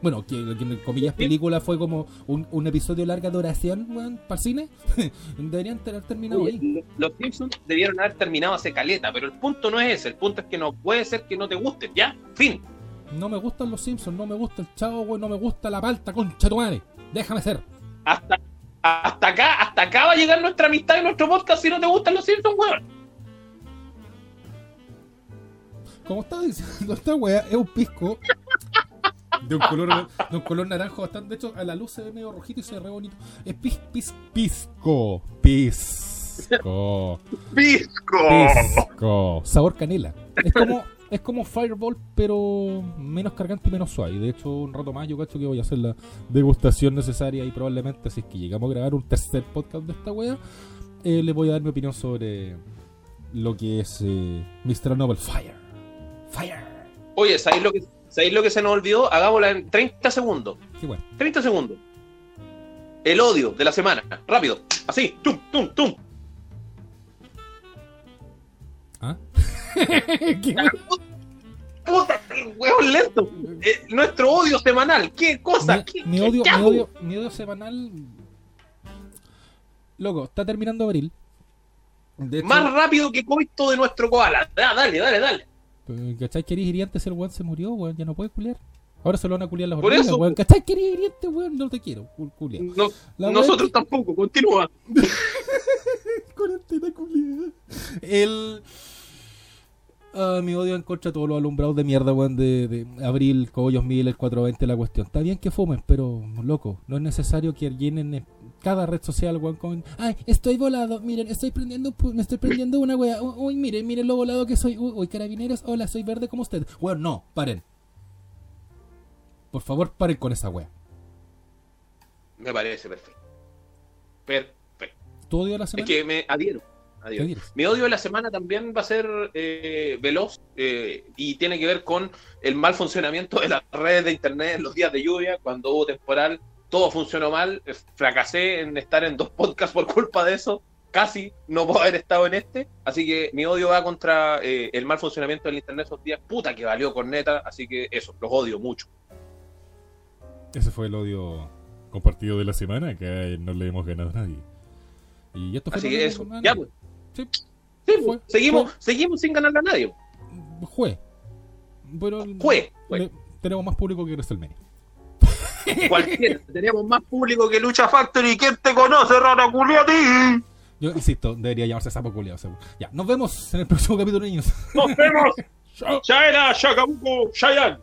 Bueno, que, que en comillas película fue como un, un episodio larga de oración, weón, para el cine. deberían haber terminado Oye, ahí. Los Simpsons debieron haber terminado hace caleta, pero el punto no es ese. El punto es que no puede ser que no te gusten, ¿ya? Fin. No me gustan los Simpsons, no me gusta el chavo, weón, no me gusta la palta, concha tu madre. Déjame ser. Hasta, hasta acá, hasta acá va a llegar nuestra amistad y nuestro podcast si no te gustan los Simpsons, weón. Como estaba diciendo, esta wea es un pisco. De un color, de un color naranjo bastante. De hecho, a la luz se ve medio rojito y se ve re bonito. Es pis, pis, pisco. Pisco. ¡Pisco! Pisco. Sabor canela. Es como, es como Fireball, pero menos cargante y menos suave. De hecho, un rato más yo cacho que voy a hacer la degustación necesaria y probablemente, si es que llegamos a grabar un tercer podcast de esta wea, eh, le voy a dar mi opinión sobre lo que es eh, Mr. Noble Fire. Fire. Oye, ¿sabéis lo, que, ¿sabéis lo que se nos olvidó? Hagámosla en 30 segundos. Bueno. 30 segundos. El odio de la semana. Rápido. Así. Tum, tum, tum. ¿Ah? Qué. Puta, huevón lento. Eh, nuestro odio semanal. ¿Qué cosa? Mi, ¿Qué, mi qué odio, mi, chapo? odio, mi odio semanal. Loco, está terminando abril. Hecho, Más rápido que coito de nuestro koala. Da, dale, dale, dale. ¿Cachai que eres hiriente si el weón se murió, weón? Ya no puede culiar. Ahora se lo van a culiar las Por hormigas, eso, weón. ¿Cachai que eres hiriente, weón? No te quiero, cul- culiar. No- nosotros tampoco. Continúa. Cuarentena culiada. El... Ah, mi odio en contra de todos los alumbrados de mierda, weón, de, de Abril, Cogollos Mil, el 420, la cuestión. Está bien que fumen, pero, loco, no es necesario que llenen eh, cada red social, weón, con... Ay, estoy volado, miren, estoy prendiendo, me estoy prendiendo una wea. Uy, miren, miren lo volado que soy. Uy, uy, carabineros, hola, soy verde como usted. Weón, no, paren. Por favor, paren con esa wea. Me parece perfecto. Perfecto. ¿Tu odio de la Es semana? que me adhiero. ¿Qué adhiero. Mi odio de la semana también va a ser eh, veloz eh, y tiene que ver con el mal funcionamiento de las redes de internet en los días de lluvia, cuando hubo temporal, todo funcionó mal, fracasé en estar en dos podcasts por culpa de eso, casi no puedo haber estado en este. Así que mi odio va contra eh, el mal funcionamiento del internet esos días. Puta que valió corneta. Así que eso, los odio mucho. Ese fue el odio compartido de la semana, que no le hemos ganado a nadie. Y esto fue Así que eso. Ya, pues. Sí, Sí, Fue, pues, seguimos, fue. seguimos sin ganarle a nadie. Fue. Pero le- tenemos más público que WrestleMania. Cualquiera. Teníamos más público que Lucha Factory. ¿Quién te conoce, rara culiati? Yo insisto, debería llamarse Sapo Culeado. seguro. Ya, nos vemos en el próximo capítulo, niños. Nos vemos. Ya era Shakabuko Shayan.